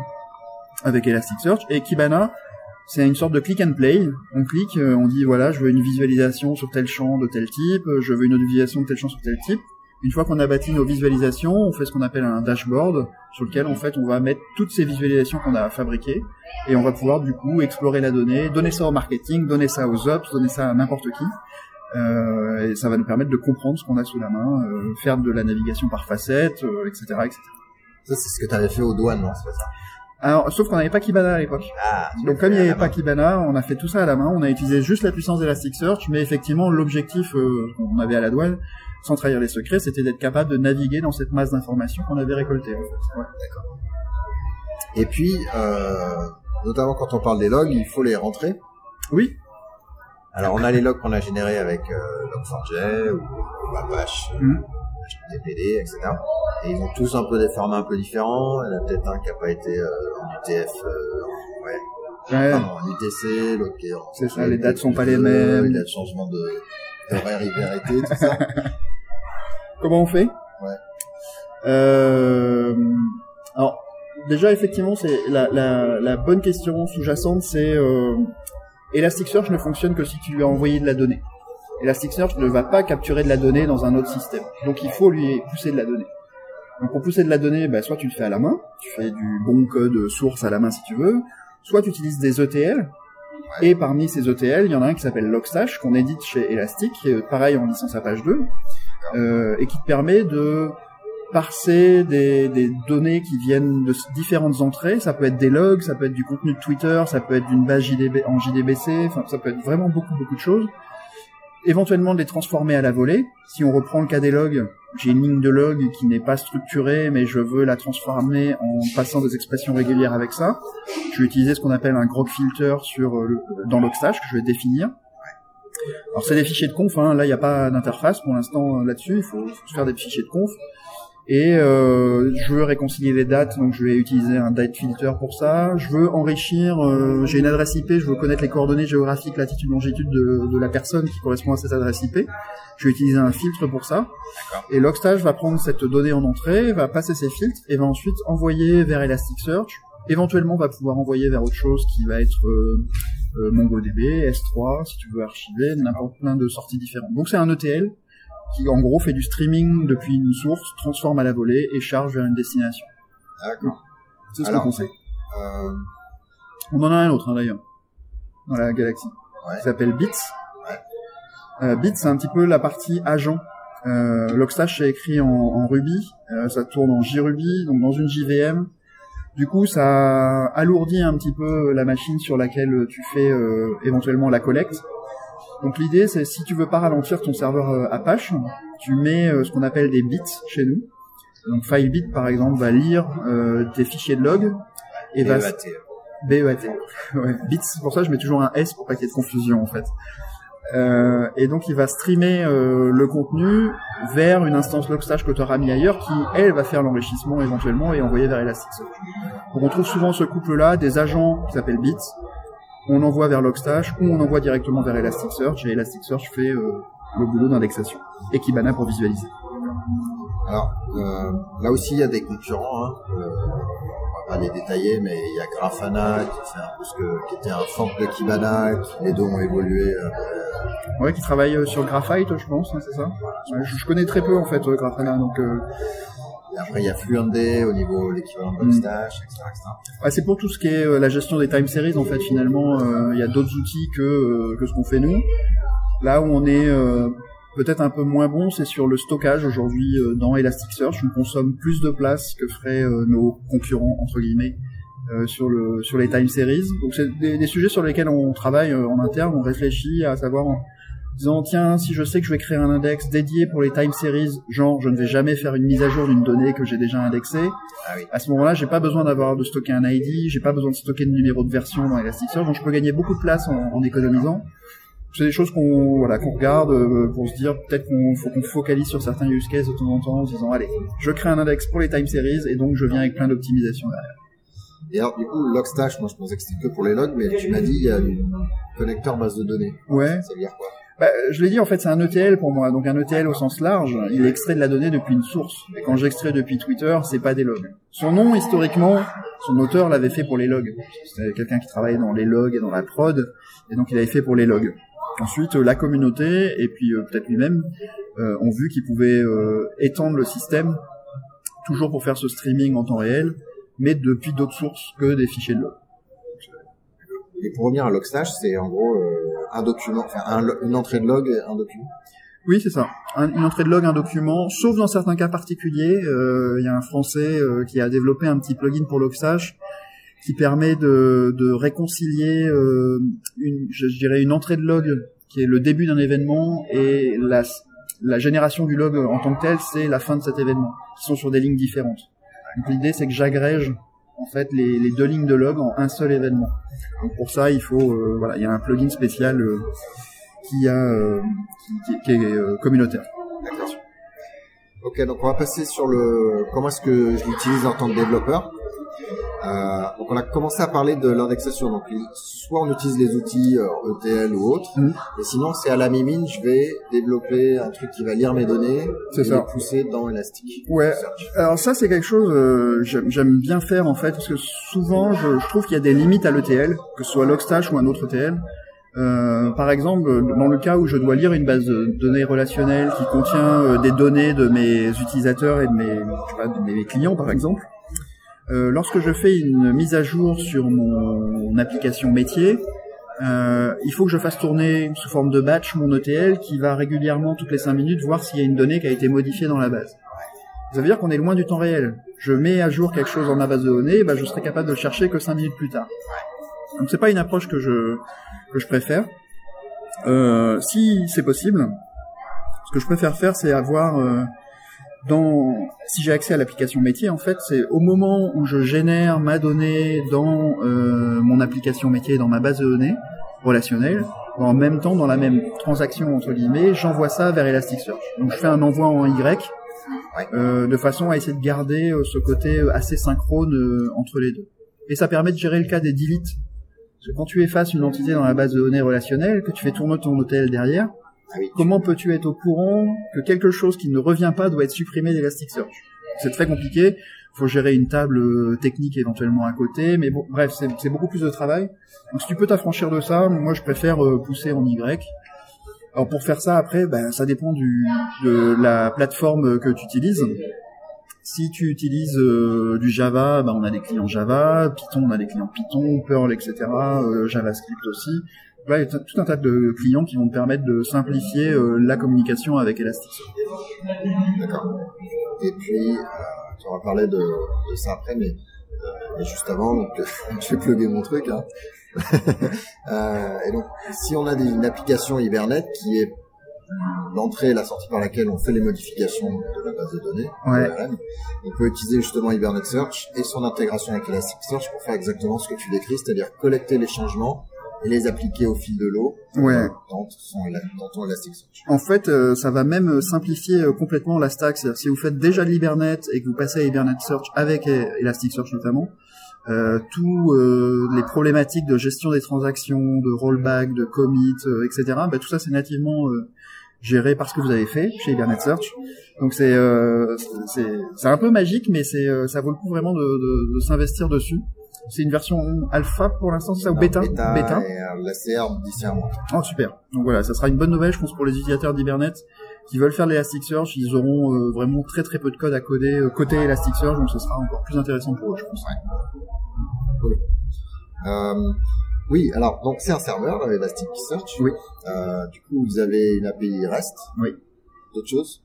Speaker 3: avec Elasticsearch et Kibana c'est une sorte de click and play. On clique, euh, on dit voilà, je veux une visualisation sur tel champ de tel type, je veux une autre visualisation de tel champ sur tel type. Une fois qu'on a bâti nos visualisations, on fait ce qu'on appelle un dashboard sur lequel en fait on va mettre toutes ces visualisations qu'on a fabriquées et on va pouvoir du coup explorer la donnée, donner ça au marketing, donner ça aux ops, donner ça à n'importe qui. Euh, et ça va nous permettre de comprendre ce qu'on a sous la main, euh, faire de la navigation par facette, euh, etc., etc.
Speaker 2: Ça, c'est ce que t'avais fait aux douanes, non C'est pas ça?
Speaker 3: Alors, sauf qu'on n'avait pas Kibana à l'époque.
Speaker 2: Ah,
Speaker 3: Donc comme il n'y avait pas Kibana, on a fait tout ça à la main, on a utilisé juste la puissance d'Elasticsearch, mais effectivement l'objectif euh, qu'on avait à la douane, sans trahir les secrets, c'était d'être capable de naviguer dans cette masse d'informations qu'on avait récoltées. En fait. Ouais.
Speaker 2: Et puis, euh, notamment quand on parle des logs, il faut les rentrer.
Speaker 3: Oui,
Speaker 2: Alors, on a les logs qu'on a générés avec euh, Log4j ou, ou Apache,
Speaker 3: Mhm.
Speaker 2: HTTPD, etc. Et ils ont tous un peu des formats un peu différents. Il y en a peut-être un qui n'a pas été euh, en UTF, euh, en- ouais, pardon, en UTC, l'autre qui est en...
Speaker 3: C'est ça, les dates sont pas les mêmes.
Speaker 2: Il y a le changement de d'horaire hiver-été, tout ça. [laughs]
Speaker 3: Comment on fait?
Speaker 2: Ouais.
Speaker 3: Euh, alors, déjà, effectivement, c'est la, la, la bonne question sous-jacente, c'est euh, Elasticsearch ne fonctionne que si tu lui as envoyé de la donnée. Elasticsearch ne va pas capturer de la donnée dans un autre système. Donc, il faut lui pousser de la donnée. Donc, pour pousser de la donnée, bah, soit tu le fais à la main, tu fais du bon code source à la main si tu veux, soit tu utilises des ETL, et parmi ces ETL, il y en a un qui s'appelle Logstash, qu'on édite chez Elastic, qui pareil en licence Apache 2, euh, et qui te permet de parser des, données qui viennent de différentes entrées. Ça peut être des logs, ça peut être du contenu de Twitter, ça peut être d'une base JDB, en JDBC, enfin ça peut être vraiment beaucoup beaucoup de choses. Éventuellement de les transformer à la volée. Si on reprend le cas des logs, j'ai une ligne de log qui n'est pas structurée, mais je veux la transformer en passant des expressions régulières avec ça. Je vais utiliser ce qu'on appelle un grog filter sur euh, le- dans Logstash que je vais définir. Alors c'est des fichiers de conf, hein. là il n'y a pas d'interface pour l'instant euh, là-dessus, il faut, faut faire des fichiers de conf. Et euh, je veux réconcilier les dates, donc je vais utiliser un date filter pour ça. Je veux enrichir, euh, j'ai une adresse IP, je veux connaître les coordonnées géographiques, latitude, longitude de, de la personne qui correspond à cette adresse IP. Je vais utiliser un filtre pour ça. Et Logstash va prendre cette donnée en entrée, va passer ses filtres et va ensuite envoyer vers Elasticsearch. Éventuellement, va pouvoir envoyer vers autre chose qui va être euh, euh, MongoDB, S3, si tu veux archiver, n'importe plein de sorties différentes. Donc c'est un ETL qui en gros fait du streaming depuis une source, transforme à la volée et charge vers une destination.
Speaker 2: D'accord.
Speaker 3: C'est ce qu'on sait.
Speaker 2: Euh,
Speaker 3: On en a un autre hein, d'ailleurs dans la galaxie.
Speaker 2: Ouais.
Speaker 3: qui s'appelle Bits.
Speaker 2: Ouais.
Speaker 3: Euh, Bits, c'est un petit peu la partie agent. Euh, Logstash c'est écrit en, en Ruby, euh, ça tourne en JRuby, donc dans une JVM. Du coup, ça alourdit un petit peu la machine sur laquelle tu fais euh, éventuellement la collecte. Donc l'idée, c'est si tu veux pas ralentir ton serveur euh, Apache, tu mets euh, ce qu'on appelle des bits chez nous. Donc FileBit, par exemple, va lire euh, tes fichiers de log et va
Speaker 2: BEAT.
Speaker 3: BEAT. [laughs] Ouais, bits, c'est pour ça que je mets toujours un S pour pas qu'il y ait de confusion en fait. Euh, et donc il va streamer euh, le contenu vers une instance Logstash que tu auras mis ailleurs qui, elle, va faire l'enrichissement éventuellement et envoyer vers Elasticsearch. Donc on trouve souvent ce couple-là, des agents qui s'appellent bits, on envoie vers Logstash ou on envoie directement vers Elasticsearch et Elasticsearch fait euh, le boulot d'indexation. Et Kibana pour visualiser.
Speaker 2: Alors euh, là aussi il y a des concurrents. Hein. Euh, on va pas les détailler, mais il y a Grafana qui fait un peu ce que qui était un fork de Kibana, qui les deux ont évolué. euh,
Speaker 3: Ouais, qui travaille euh, sur Graphite, je pense, hein, c'est ça? Je, je connais très peu en fait Grafana, donc euh,
Speaker 2: et après il y a Fluentd au niveau l'équivalent de
Speaker 3: Mm.
Speaker 2: Logstash, etc., etc.
Speaker 3: ouais, c'est pour tout ce qui est euh, la gestion des time series en fait. Finalement, euh, il y a d'autres outils que euh, que ce qu'on fait nous. Là où on est peut-être un peu moins bon, c'est sur le stockage aujourd'hui dans Elasticsearch. On consomme plus de place que feraient nos concurrents entre guillemets sur le sur les time series. Donc c'est des, des sujets sur lesquels on travaille en interne, on réfléchit à savoir disant tiens si je sais que je vais créer un index dédié pour les time series, genre je ne vais jamais faire une mise à jour d'une donnée que j'ai déjà indexée.
Speaker 2: Ah oui.
Speaker 3: À ce moment-là, j'ai pas besoin d'avoir de stocker un ID, j'ai pas besoin de stocker de numéro de version dans Elasticsearch, donc je peux gagner beaucoup de place en, en économisant. C'est des choses qu'on voilà qu'on regarde euh, pour se dire peut-être qu'on faut qu'on focalise sur certains use cases de temps en temps en se disant allez je crée un index pour les time series et donc je viens avec plein d'optimisation derrière.
Speaker 2: Et alors du coup Logstash, moi je pensais que c'était que pour les logs, mais tu m'as dit il y a un connecteur base de données.
Speaker 3: Ouais.
Speaker 2: Ça veut dire quoi?
Speaker 3: Bah, je l'ai dit, en fait, c'est un ETL pour moi. Donc un ETL au sens large, il extrait de la donnée depuis une source. Et quand j'extrais depuis Twitter, c'est pas des logs. Son nom, historiquement, son auteur l'avait fait pour les logs. C'était quelqu'un qui travaillait dans les logs et dans la prod, et donc il avait fait pour les logs. Ensuite, euh, la communauté et puis euh, peut-être lui-même euh, ont vu qu'il pouvait étendre le système toujours pour faire ce streaming en temps réel, mais depuis d'autres sources que des fichiers de log.
Speaker 2: Et pour revenir à Logstash, c'est en gros euh, un document, une entrée de log un document.
Speaker 3: Oui, c'est ça. Un- une entrée de log, un document, sauf dans certains cas particuliers. euh, Il y a un Français euh, qui a développé un petit plugin pour Logstash qui permet de, réconcilier, une, je, dirais, une entrée de log qui est le début d'un événement et la, la génération du log en tant que tel, c'est la fin de cet événement, qui sont sur des lignes différentes. L'idée, c'est que j'agrège en fait les, deux lignes de log en un seul événement. Donc pour ça, il faut, euh, voilà, il y a un plugin spécial euh, qui a euh, qui, qui- est communautaire.
Speaker 2: D'accord. Ok, donc on va passer sur le comment est-ce que je l'utilise en tant que développeur? Euh, donc on a commencé à parler de l'indexation. Donc soit on utilise les outils euh, ETL ou autres,
Speaker 3: Mhm.
Speaker 2: et sinon c'est à la mimine, je vais développer un truc qui va lire mes données
Speaker 3: C'est
Speaker 2: et
Speaker 3: ça.
Speaker 2: les pousser dans Elastic.
Speaker 3: Ouais.
Speaker 2: Search.
Speaker 3: Alors ça c'est quelque chose euh, j'aime j'aime bien faire en fait parce que souvent je, je trouve qu'il y a des limites à l'ETL, que ce soit Logstash ou un autre ETL. Euh, par exemple, dans le cas où je dois lire une base de données relationnelle qui contient euh, des données de mes utilisateurs et de mes, je sais pas, de mes clients par exemple, euh, lorsque je fais une mise à jour sur mon application métier, euh, il faut que je fasse tourner sous forme de batch mon ETL qui va régulièrement toutes les 5 minutes voir s'il y a une donnée qui a été modifiée dans la base. Ça veut dire qu'on est loin du temps réel. Je mets à jour quelque chose dans ma base de données, bah, je serai capable de le chercher que 5 minutes plus tard. Donc c'est pas une approche que je que je préfère. Euh, si c'est possible, ce que je préfère faire, c'est avoir euh, dans si j'ai accès à l'application métier, en fait, c'est au moment où je génère ma donnée dans euh, mon application métier, dans ma base de données relationnelle, en même temps, dans la même transaction entre guillemets, j'envoie ça vers Elasticsearch. Donc je fais un envoi en Y euh, de façon à essayer de garder euh, ce côté euh, assez synchrone euh, entre les deux. Et ça permet de gérer le cas des deletes. Parce que quand tu effaces une entité dans la base de données relationnelle, que tu fais tourner ton hôtel derrière, Comment peux-tu être au courant que quelque chose qui ne revient pas doit être supprimé d'Elasticsearch? C'est très compliqué. Il faut gérer une table euh, technique éventuellement à côté, mais bon, bref, c'est beaucoup plus de travail. Donc si tu peux t'affranchir de ça, moi je préfère euh, pousser en Y. Alors pour faire ça, après, ben, ça dépend de la plateforme que tu utilises. Si tu utilises euh, du Java, ben, on a des clients Java, Python, on a des clients Python, Perl, etc., JavaScript aussi. Là, il y a tout un tas de clients qui vont te permettre de simplifier euh, la communication avec Elasticsearch.
Speaker 2: D'accord. Et puis, euh, tu vas parler de, de ça après, mais, euh, mais juste avant, donc, [laughs] je vais plugger mon truc. Hein. [laughs] Euh, et donc, si on a des- une application Hibernate qui est l'entrée et la sortie par laquelle on fait les modifications de la base de données,
Speaker 3: Ouais.
Speaker 2: On peut utiliser justement Hibernate Search et son intégration avec Elasticsearch pour faire exactement ce que tu décris, c'est-à-dire collecter les changements et les appliquer au fil de l'eau
Speaker 3: Ouais.
Speaker 2: euh, dans, son, dans ton Elasticsearch.
Speaker 3: En fait, euh, ça va même euh, simplifier euh, complètement la stack. C'est-à-dire, si vous faites déjà de l'Hibernate et que vous passez à Hibernate Search avec Elasticsearch notamment, euh, tous euh, les problématiques de gestion des transactions, de rollback, de commit, euh, etc., bah, tout ça c'est nativement euh, géré par ce que vous avez fait chez Hibernate Search. Donc c'est euh, c'est un peu magique, mais c'est euh, ça vaut le coup vraiment de, de, de s'investir dessus. C'est une version alpha pour l'instant, c'est ça ou
Speaker 2: Non,
Speaker 3: bêta
Speaker 2: Bêta. Et euh, la CR d'ici un mois.
Speaker 3: Oh super. Donc voilà, ça sera une bonne nouvelle, je pense, pour les utilisateurs d'Hibernate qui veulent faire de l'Elasticsearch. Ils auront euh, vraiment très très peu de code à coder euh, côté Elasticsearch, donc ce sera encore plus intéressant pour eux, je pense.
Speaker 2: Euh, oui, alors donc c'est un serveur, Elasticsearch.
Speaker 3: Oui.
Speaker 2: Du coup, vous avez une API REST.
Speaker 3: Oui.
Speaker 2: D'autres choses?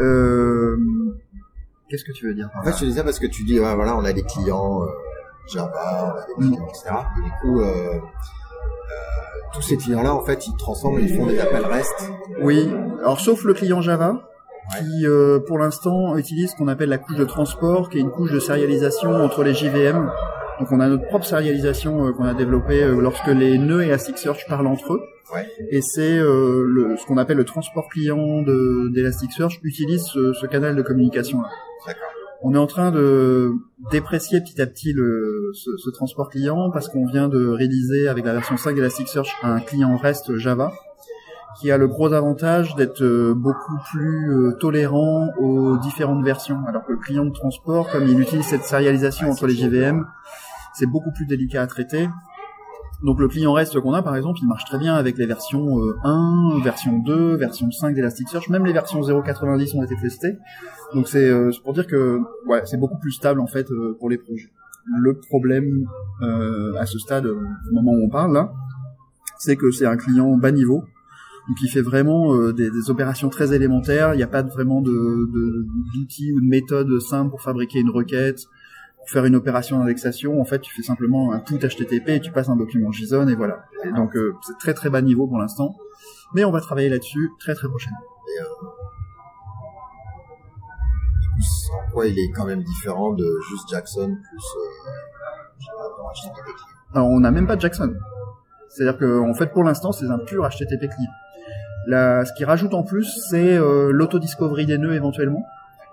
Speaker 3: Euh... Qu'est-ce que tu veux dire
Speaker 2: En fait, je disais parce que tu dis, ouais, voilà, on a des clients euh, Java, on etc. Et du coup, euh, euh, tous ces clients-là, en fait, ils transforment, ils font des appels REST.
Speaker 3: Oui, alors sauf le client Java, qui euh, pour l'instant utilise ce qu'on appelle la couche de transport, qui est une couche de sérialisation entre les JVM. Donc on a notre propre sérialisation euh, qu'on a développée euh, lorsque les nœuds Elasticsearch parlent entre eux.
Speaker 2: Ouais.
Speaker 3: Et c'est ce qu'on appelle le transport client de- d'Elasticsearch utilise ce, ce canal de communication là.
Speaker 2: D'accord.
Speaker 3: On est en train de déprécier petit à petit le, ce, ce transport client parce qu'on vient de réaliser avec la version 5 d'Elasticsearch un client REST Java qui a le gros avantage d'être euh, beaucoup plus euh, tolérant aux différentes versions. Alors que le client de transport, comme il utilise cette sérialisation entre les JVM, c'est beaucoup plus délicat à traiter. Donc le client REST qu'on a par exemple, il marche très bien avec les versions euh, 1, version 2, version 5 d'Elasticsearch, même les versions 0.90 ont été testées. Donc c'est euh, c'est pour dire que ouais, c'est beaucoup plus stable en fait euh, pour les projets. Le problème euh, à ce stade, euh, au moment où on parle là, c'est que c'est un client bas niveau, donc il fait vraiment euh, des, des opérations très élémentaires. Il n'y a pas vraiment de- d'outils ou de méthodes simples pour fabriquer une requête, pour faire une opération d'indexation. En fait, tu fais simplement un put HTTP et tu passes un document JSON et voilà. Et donc euh, c'est très très bas niveau pour l'instant, mais on va travailler là-dessus très très prochainement.
Speaker 2: En quoi? Il est quand même différent de juste Jackson plus, euh.
Speaker 3: Alors on n'a même pas de Jackson. C'est-à-dire que en fait pour l'instant c'est un pur HTTP client. Là, ce qui rajoute en plus c'est euh, l'autodiscovery des nœuds éventuellement,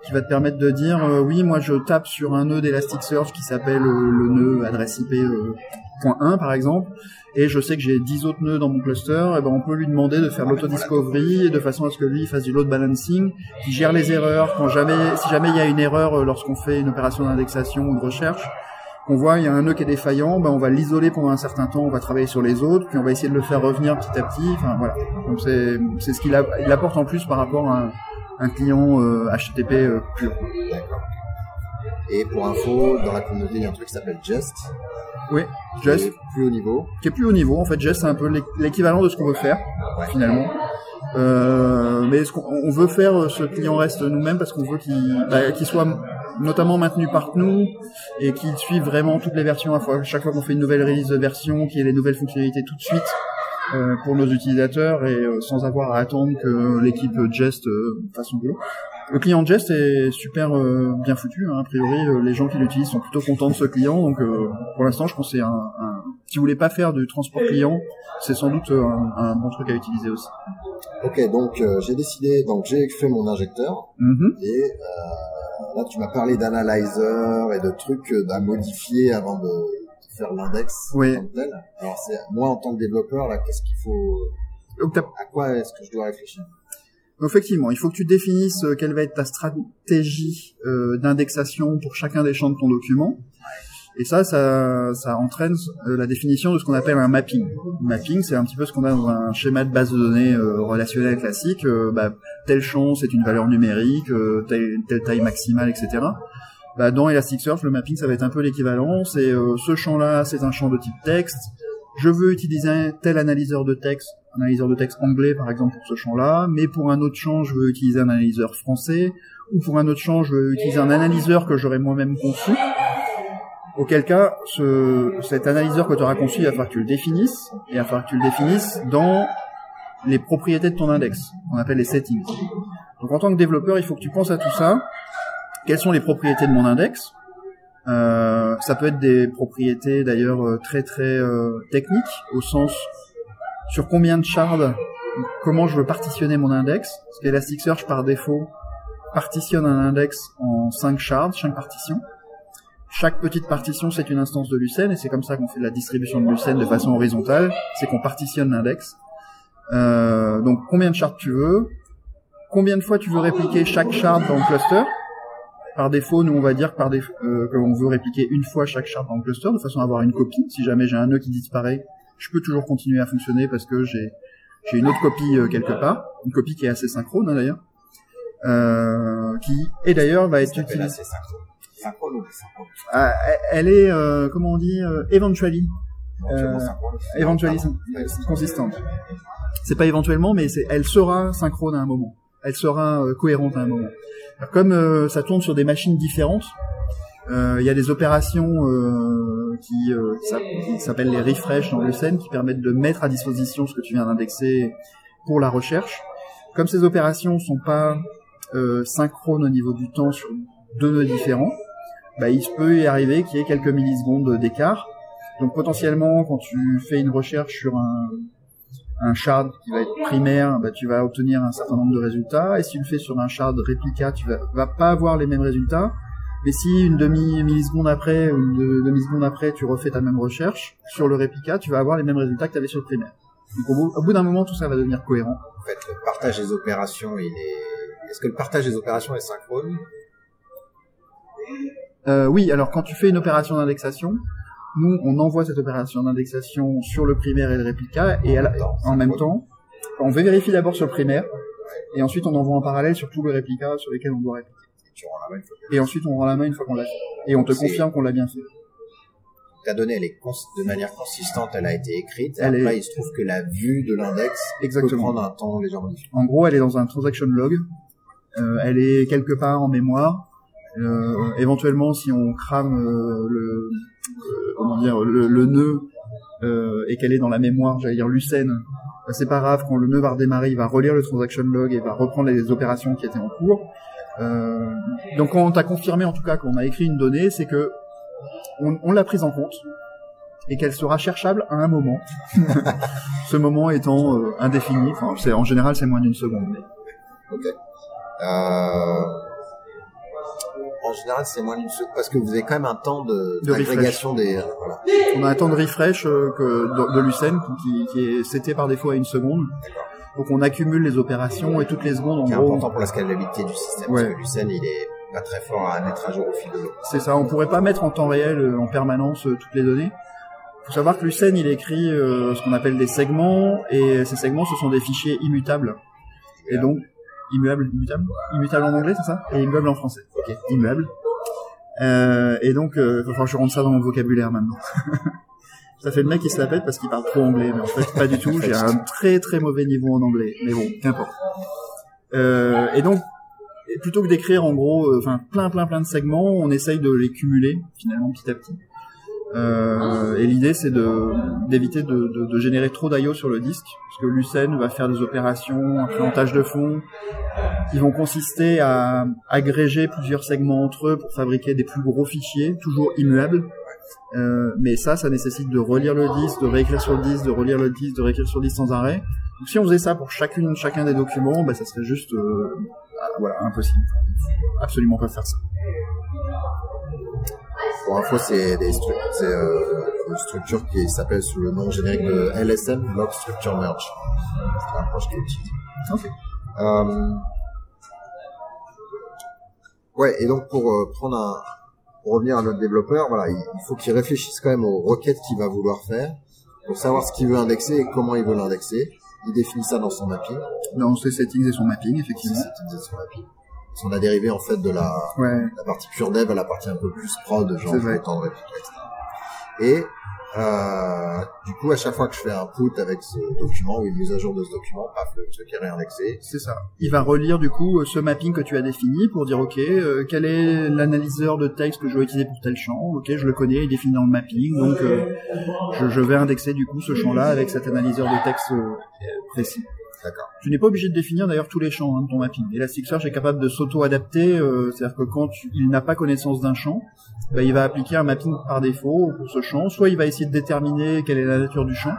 Speaker 3: qui va te permettre de dire euh, oui moi je tape sur un nœud d'Elasticsearch qui s'appelle euh, le nœud adresse IP euh, point .1 par exemple, et je sais que j'ai 10 autres nœuds dans mon cluster, et ben on peut lui demander de faire l'autodiscovery de façon à ce que lui fasse du load balancing, qui gère les erreurs quand jamais si jamais il y a une erreur euh, lorsqu'on fait une opération d'indexation ou de recherche on voit il y a un nœud qui est défaillant, ben on va l'isoler pendant un certain temps, on va travailler sur les autres, puis on va essayer de le faire revenir petit à petit. Enfin voilà. Donc c'est c'est ce qu'il apporte en plus par rapport à un, client euh, HTTP euh, pur.
Speaker 2: D'accord. Et pour info, dans la communauté, il y a un truc qui s'appelle Jest.
Speaker 3: Oui,
Speaker 2: qui
Speaker 3: Jest,
Speaker 2: est plus haut niveau.
Speaker 3: qui est plus haut niveau. En fait, Jest c'est un peu l'équ- l'équivalent de ce qu'on veut faire
Speaker 2: Ouais.
Speaker 3: finalement. Euh, mais ce qu'on on veut faire euh, ce client reste nous-mêmes parce qu'on veut qu'il bah, qu'il soit notamment maintenu par nous et qu'il suive vraiment toutes les versions à fois. Chaque fois qu'on fait une nouvelle release de version, qu'il y ait les nouvelles fonctionnalités tout de suite euh, pour nos utilisateurs et euh, sans avoir à attendre que l'équipe Jest euh, fasse son boulot. Le client Jest est super euh, bien foutu. hein. A priori, euh, les gens qui l'utilisent sont plutôt contents de ce client. Donc, euh, pour l'instant, je pense que c'est un, un... Si vous voulez pas faire du transport client, c'est sans doute euh, un, un bon truc à utiliser aussi.
Speaker 2: Ok, donc euh, j'ai décidé, donc j'ai fait mon injecteur
Speaker 3: Mhm.
Speaker 2: et euh, là tu m'as parlé d'analyzer et de trucs euh, à modifier avant de faire l'index
Speaker 3: Oui.
Speaker 2: Alors c'est moi en tant que développeur là, qu'est-ce qu'il faut,
Speaker 3: Donc, t'as-
Speaker 2: à quoi est-ce que je dois réfléchir?
Speaker 3: Effectivement, il faut que tu définisses euh, quelle va être ta stratégie euh, d'indexation pour chacun des champs de ton document. Et ça, ça, ça entraîne euh, la définition de ce qu'on appelle un mapping. Mapping, c'est un petit peu ce qu'on a dans un schéma de base de données euh, relationnel classique. Euh, bah, tel champ, c'est une valeur numérique, euh, telle, telle taille maximale, etc. Bah, dans Elasticsearch, le mapping, ça va être un peu l'équivalent. C'est euh, ce champ-là, c'est un champ de type texte. Je veux utiliser un tel analyseur de texte, analyseur de texte anglais par exemple pour ce champ-là, mais pour un autre champ, je veux utiliser un analyseur français, ou pour un autre champ, je veux utiliser un analyseur que j'aurais moi-même conçu. Auquel cas, ce, cet analyseur que tu auras conçu, il va falloir que tu le définisses, et il va falloir que tu le définisses dans les propriétés de ton index, qu'on appelle les settings. Donc en tant que développeur, il faut que tu penses à tout ça. Quelles sont les propriétés de mon index? Euh, Ça peut être des propriétés d'ailleurs euh, très très euh, techniques, au sens sur combien de shards, comment je veux partitionner mon index. Parce qu'Elasticsearch par défaut partitionne un index en 5 shards, 5 partitions. Chaque petite partition, c'est une instance de Lucene, et c'est comme ça qu'on fait la distribution de Lucene de façon horizontale, c'est qu'on partitionne l'index. Euh, donc combien de shards tu veux, combien de fois tu veux répliquer chaque shard dans le cluster? Par défaut, nous on va dire par défaut, euh, qu'on veut répliquer une fois chaque dans le cluster de façon à avoir une copie. Si jamais j'ai un nœud qui disparaît, je peux toujours continuer à fonctionner parce que j'ai j'ai une autre copie euh, quelque part, une copie qui est assez synchrone hein, d'ailleurs, euh, qui et d'ailleurs va être utilisée.
Speaker 2: Synchrone ou synchrone?
Speaker 3: Ah, elle est euh, comment on dit euh, eventually
Speaker 2: Éventuellement
Speaker 3: Euh, consistante. C'est pas éventuellement, mais elle sera synchrone à un moment. Elle sera cohérente à un moment. Alors, comme euh, ça tourne sur des machines différentes, euh, il y a des opérations euh, qui, euh, qui s'app- qui s'appellent les refresh dans le qui permettent de mettre à disposition ce que tu viens d'indexer pour la recherche. Comme ces opérations sont pas euh, synchrones au niveau du temps sur deux nœuds différents, bah, il peut y arriver qu'il y ait quelques millisecondes d'écart. Donc potentiellement, quand tu fais une recherche sur un, un shard qui va être primaire, bah, tu vas obtenir un certain nombre de résultats. Et si tu le fais sur un shard réplica, tu vas, vas pas avoir les mêmes résultats. Mais si une demi milliseconde après ou une de- demi-seconde après, tu refais ta même recherche sur le réplica, tu vas avoir les mêmes résultats que tu avais sur le primaire. Donc au bout, au bout d'un moment, tout ça va devenir cohérent.
Speaker 2: En fait, le partage des opérations, il est. Est-ce que le partage des opérations est synchrone?
Speaker 3: Euh, oui, alors quand tu fais une opération d'indexation, nous on envoie cette opération d'indexation sur le primaire et le réplica et à la-
Speaker 2: temps,
Speaker 3: en même temps, on vérifie d'abord sur le primaire et ensuite on envoie en parallèle sur tous les réplicas sur lesquels on doit répliquer.
Speaker 2: Tu rends la main une fois que
Speaker 3: Et ensuite on rend la main une fois qu'on l'a fait et on te confirme qu'on l'a bien fait.
Speaker 2: ta donnée, elle est de manière consistante, elle a été écrite.
Speaker 3: Elle
Speaker 2: Après,
Speaker 3: est-
Speaker 2: il se trouve que la vue de l'index peut
Speaker 3: Exactement.
Speaker 2: prendre un temps légèrement différent.
Speaker 3: En gros, elle est dans un transaction log. Euh, elle est quelque part en mémoire. Euh, éventuellement, si on crame euh, le euh, comment dire le, le nœud et qu'elle est dans la mémoire, j'allais dire Lucene, bah, c'est pas grave. Quand le nœud va redémarrer, il va relire le transaction log et va reprendre les opérations qui étaient en cours. Euh, donc, quand on t'a confirmé en tout cas qu'on a écrit une donnée, c'est que on, on l'a prise en compte et qu'elle sera cherchable à un moment. [laughs] Ce moment étant euh, indéfini. Enfin, en général c'est moins d'une seconde. mais-
Speaker 2: Ok. Euh... En général, c'est moins d'une seconde parce que vous avez quand même un temps de
Speaker 3: De
Speaker 2: des. Voilà.
Speaker 3: On a un temps de refresh euh, que de, de Lucene qui, qui est seté par défaut à une seconde. Donc on accumule les opérations et toutes les secondes en
Speaker 2: Qui est
Speaker 3: gros.
Speaker 2: important pour la scalabilité du système
Speaker 3: Ouais.
Speaker 2: parce que Lucene, il est pas très fort à mettre à jour au fil de l'eau.
Speaker 3: C'est ça, on pourrait pas mettre en temps réel euh, en permanence euh, toutes les données. faut savoir que Lucene il écrit euh, ce qu'on appelle des segments et ces segments ce sont des fichiers immutables. Et donc immuable, immutable, immutable en anglais c'est ça? Et immuable en français. Ok, immuable. Euh, et donc euh, il va falloir que je rentre ça dans mon vocabulaire maintenant. [laughs] ça fait le mec qui se la pète parce qu'il parle trop anglais, mais en fait pas du tout. J'ai un très très mauvais niveau en anglais, mais bon, qu'importe. Euh, et donc plutôt que d'écrire en gros, euh, enfin plein plein plein de segments, on essaye de les cumuler finalement petit à petit. Euh, et l'idée c'est d'éviter de, de, de générer trop d'IO sur le disque, parce que Lucene va faire des opérations un tâche de fond, qui vont consister à agréger plusieurs segments entre eux pour fabriquer des plus gros fichiers, toujours immuables. Euh, mais ça, ça nécessite de relire le disque, de réécrire sur le disque, de relire le disque, de réécrire sur le disque sans arrêt. Donc si on faisait ça pour chacune, chacun des documents, bah, ça serait juste, euh, ah, voilà, impossible. Absolument pas faire ça.
Speaker 2: Pour info, c'est des stru- c'est euh, une structure qui s'appelle sous le nom générique de LSM, Log Structure Merge. C'est l'approche qui est utilisée.
Speaker 3: Ok.
Speaker 2: Euh, Ouais, et donc pour euh, prendre un, pour revenir à notre développeur, voilà, il, il faut qu'il réfléchisse quand même aux requêtes qu'il va vouloir faire, pour savoir ce qu'il veut indexer et comment il veut l'indexer. Il définit ça dans son mapping,
Speaker 3: Dans ses settings et son mapping, effectivement.
Speaker 2: c'est utilisé son mapping. On a dérivé en fait de la,
Speaker 3: Ouais.
Speaker 2: la partie pure dev à la partie un peu plus prod, genre le temps de répliquer, etc. Et euh, du coup, à chaque fois que je fais un put avec ce document ou une mise à jour de ce document, paf, le truc est réindexé.
Speaker 3: C'est ça. Il va relire du coup ce mapping que tu as défini pour dire ok euh, quel est l'analyseur de texte que je vais utiliser pour tel champ? Ok, je le connais, il est défini dans le mapping, donc euh, je, je vais indexer du coup ce champ-là avec cet analyseur de texte euh, précis.
Speaker 2: D'accord.
Speaker 3: Tu n'es pas obligé de définir d'ailleurs tous les champs hein, de ton mapping. Elasticsearch est capable de s'auto-adapter, euh, c'est-à-dire que quand tu- il n'a pas connaissance d'un champ, bah, il va appliquer un mapping par défaut pour ce champ. Soit il va essayer de déterminer quelle est la nature du champ.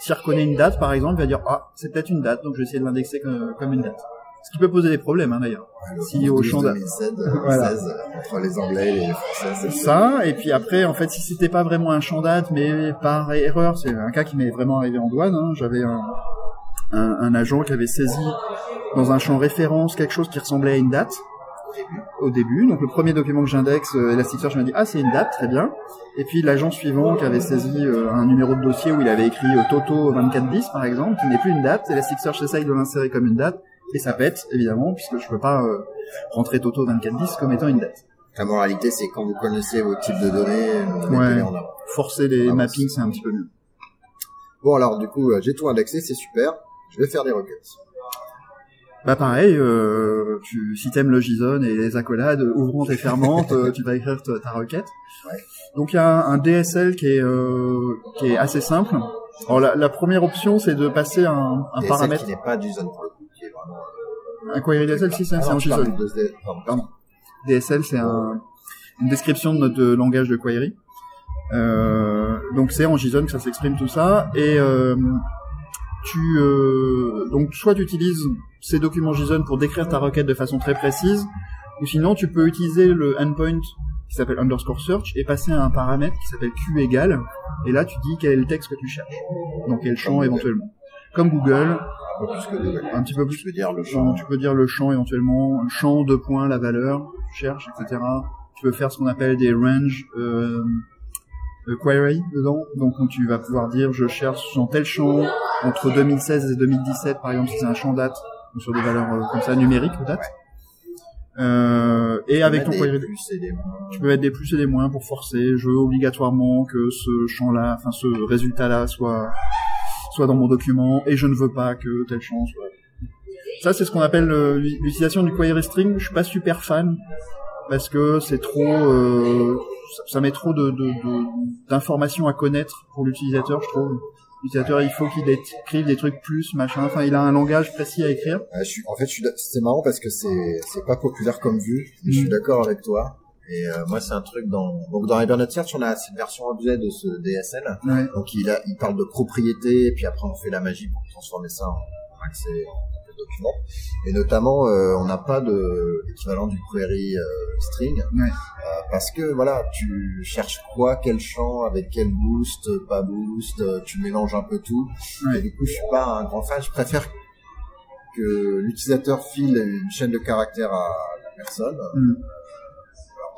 Speaker 3: S'il reconnaît une date, par exemple, il va dire ah c'est peut-être une date, donc je vais essayer de l'indexer comme, comme une date. Ce qui peut poser des problèmes hein, d'ailleurs. Si au
Speaker 2: 12
Speaker 3: champ d'a-
Speaker 2: 2016, [laughs]
Speaker 3: Voilà.
Speaker 2: 2016, entre les Anglais et les Français, c'est
Speaker 3: ça et puis après en fait si c'était pas vraiment un champ date mais par erreur c'est un cas qui m'est vraiment arrivé en douane hein. j'avais un, un, un agent qui avait saisi dans un champ référence quelque chose qui ressemblait à une date au début. Donc le premier document que j'indexe, euh, Elasticsearch m'a dit ah c'est une date, très bien. Et puis l'agent suivant qui avait saisi euh, un numéro de dossier où il avait écrit euh, Toto 2410 par exemple, qui n'est plus une date, Elasticsearch essaye de l'insérer comme une date et ça pète évidemment puisque je peux pas euh, rentrer Toto 2410 comme étant une date.
Speaker 2: La moralité, c'est quand vous connaissez vos types de données, mettez-les
Speaker 3: Ouais.
Speaker 2: en.
Speaker 3: Forcer les
Speaker 2: Ah,
Speaker 3: mappings c'est un petit peu mieux.
Speaker 2: Bon, alors, du coup, euh, j'ai tout indexé, c'est super. Je vais faire des requêtes.
Speaker 3: Bah pareil, euh, tu, si t'aimes le JSON et les accolades ouvrantes et fermantes, [laughs] euh, tu vas écrire ta, ta requête.
Speaker 2: Ouais.
Speaker 3: Donc il y a un, un DSL qui est euh, qui est assez simple. Alors la, la première option c'est de passer un, un
Speaker 2: Et
Speaker 3: paramètre,
Speaker 2: qui n'est pas du zone pour le coup, qui est vraiment... euh,
Speaker 3: un query DSL si c'est
Speaker 2: Ah
Speaker 3: un
Speaker 2: parle
Speaker 3: JSON.
Speaker 2: de pardon.
Speaker 3: DSL c'est un, une description de notre langage de query. Euh, donc c'est en JSON que ça s'exprime tout ça et tu euh, donc soit tu utilises ces documents JSON pour décrire ta requête de façon très précise ou sinon tu peux utiliser le endpoint qui s'appelle underscore search et passer à un paramètre qui s'appelle q égale et là tu dis quel est le texte que tu cherches donc quel champ éventuellement. Comme Google.
Speaker 2: Un peu plus que Google.
Speaker 3: un petit peu plus.
Speaker 2: Je veux dire le
Speaker 3: champ, tu peux dire le champ éventuellement, champ, deux points, la valeur, que tu cherches, etc. Tu peux faire ce qu'on appelle des range euh, euh, query dedans, donc où tu vas pouvoir dire je cherche dans tel champ entre 2016 et 2017 par exemple si c'est un champ date ou sur des valeurs euh, comme ça numériques ou date. Euh, et avec ton query,
Speaker 2: plus et des moins.
Speaker 3: tu peux mettre des plus et des moins pour forcer. Je veux obligatoirement que ce champ-là, enfin ce résultat-là soit soit dans mon document et je ne veux pas que tel champ soit. Ça, c'est ce qu'on appelle euh, l'utilisation du query string. Je suis pas super fan parce que c'est trop, euh, ça, met trop de d'informations à connaître pour l'utilisateur, je trouve. L'utilisateur, il faut qu'il écrive des trucs plus, machin. Enfin, il a un langage précis à écrire.
Speaker 2: Ouais, je suis, en fait, c'est marrant parce que c'est, c'est pas populaire comme vue. mais Je
Speaker 3: Mm.
Speaker 2: suis d'accord avec toi. Et euh, moi, c'est un truc dans, donc dans Hibernate Search, on a cette version objet de ce DSL.
Speaker 3: Ouais.
Speaker 2: Donc il a, il parle de propriété, et puis après on fait la magie pour transformer ça en, en accès en Et notamment, euh, on n'a pas de l'équivalent du query euh, string,
Speaker 3: Ouais.
Speaker 2: euh, parce que voilà, tu cherches quoi, quel champ, avec quel boost, pas boost, tu mélanges un peu tout.
Speaker 3: Ouais.
Speaker 2: Et du coup, je suis pas un grand fan. Je préfère que l'utilisateur file une chaîne de caractères à la personne.
Speaker 3: Mm.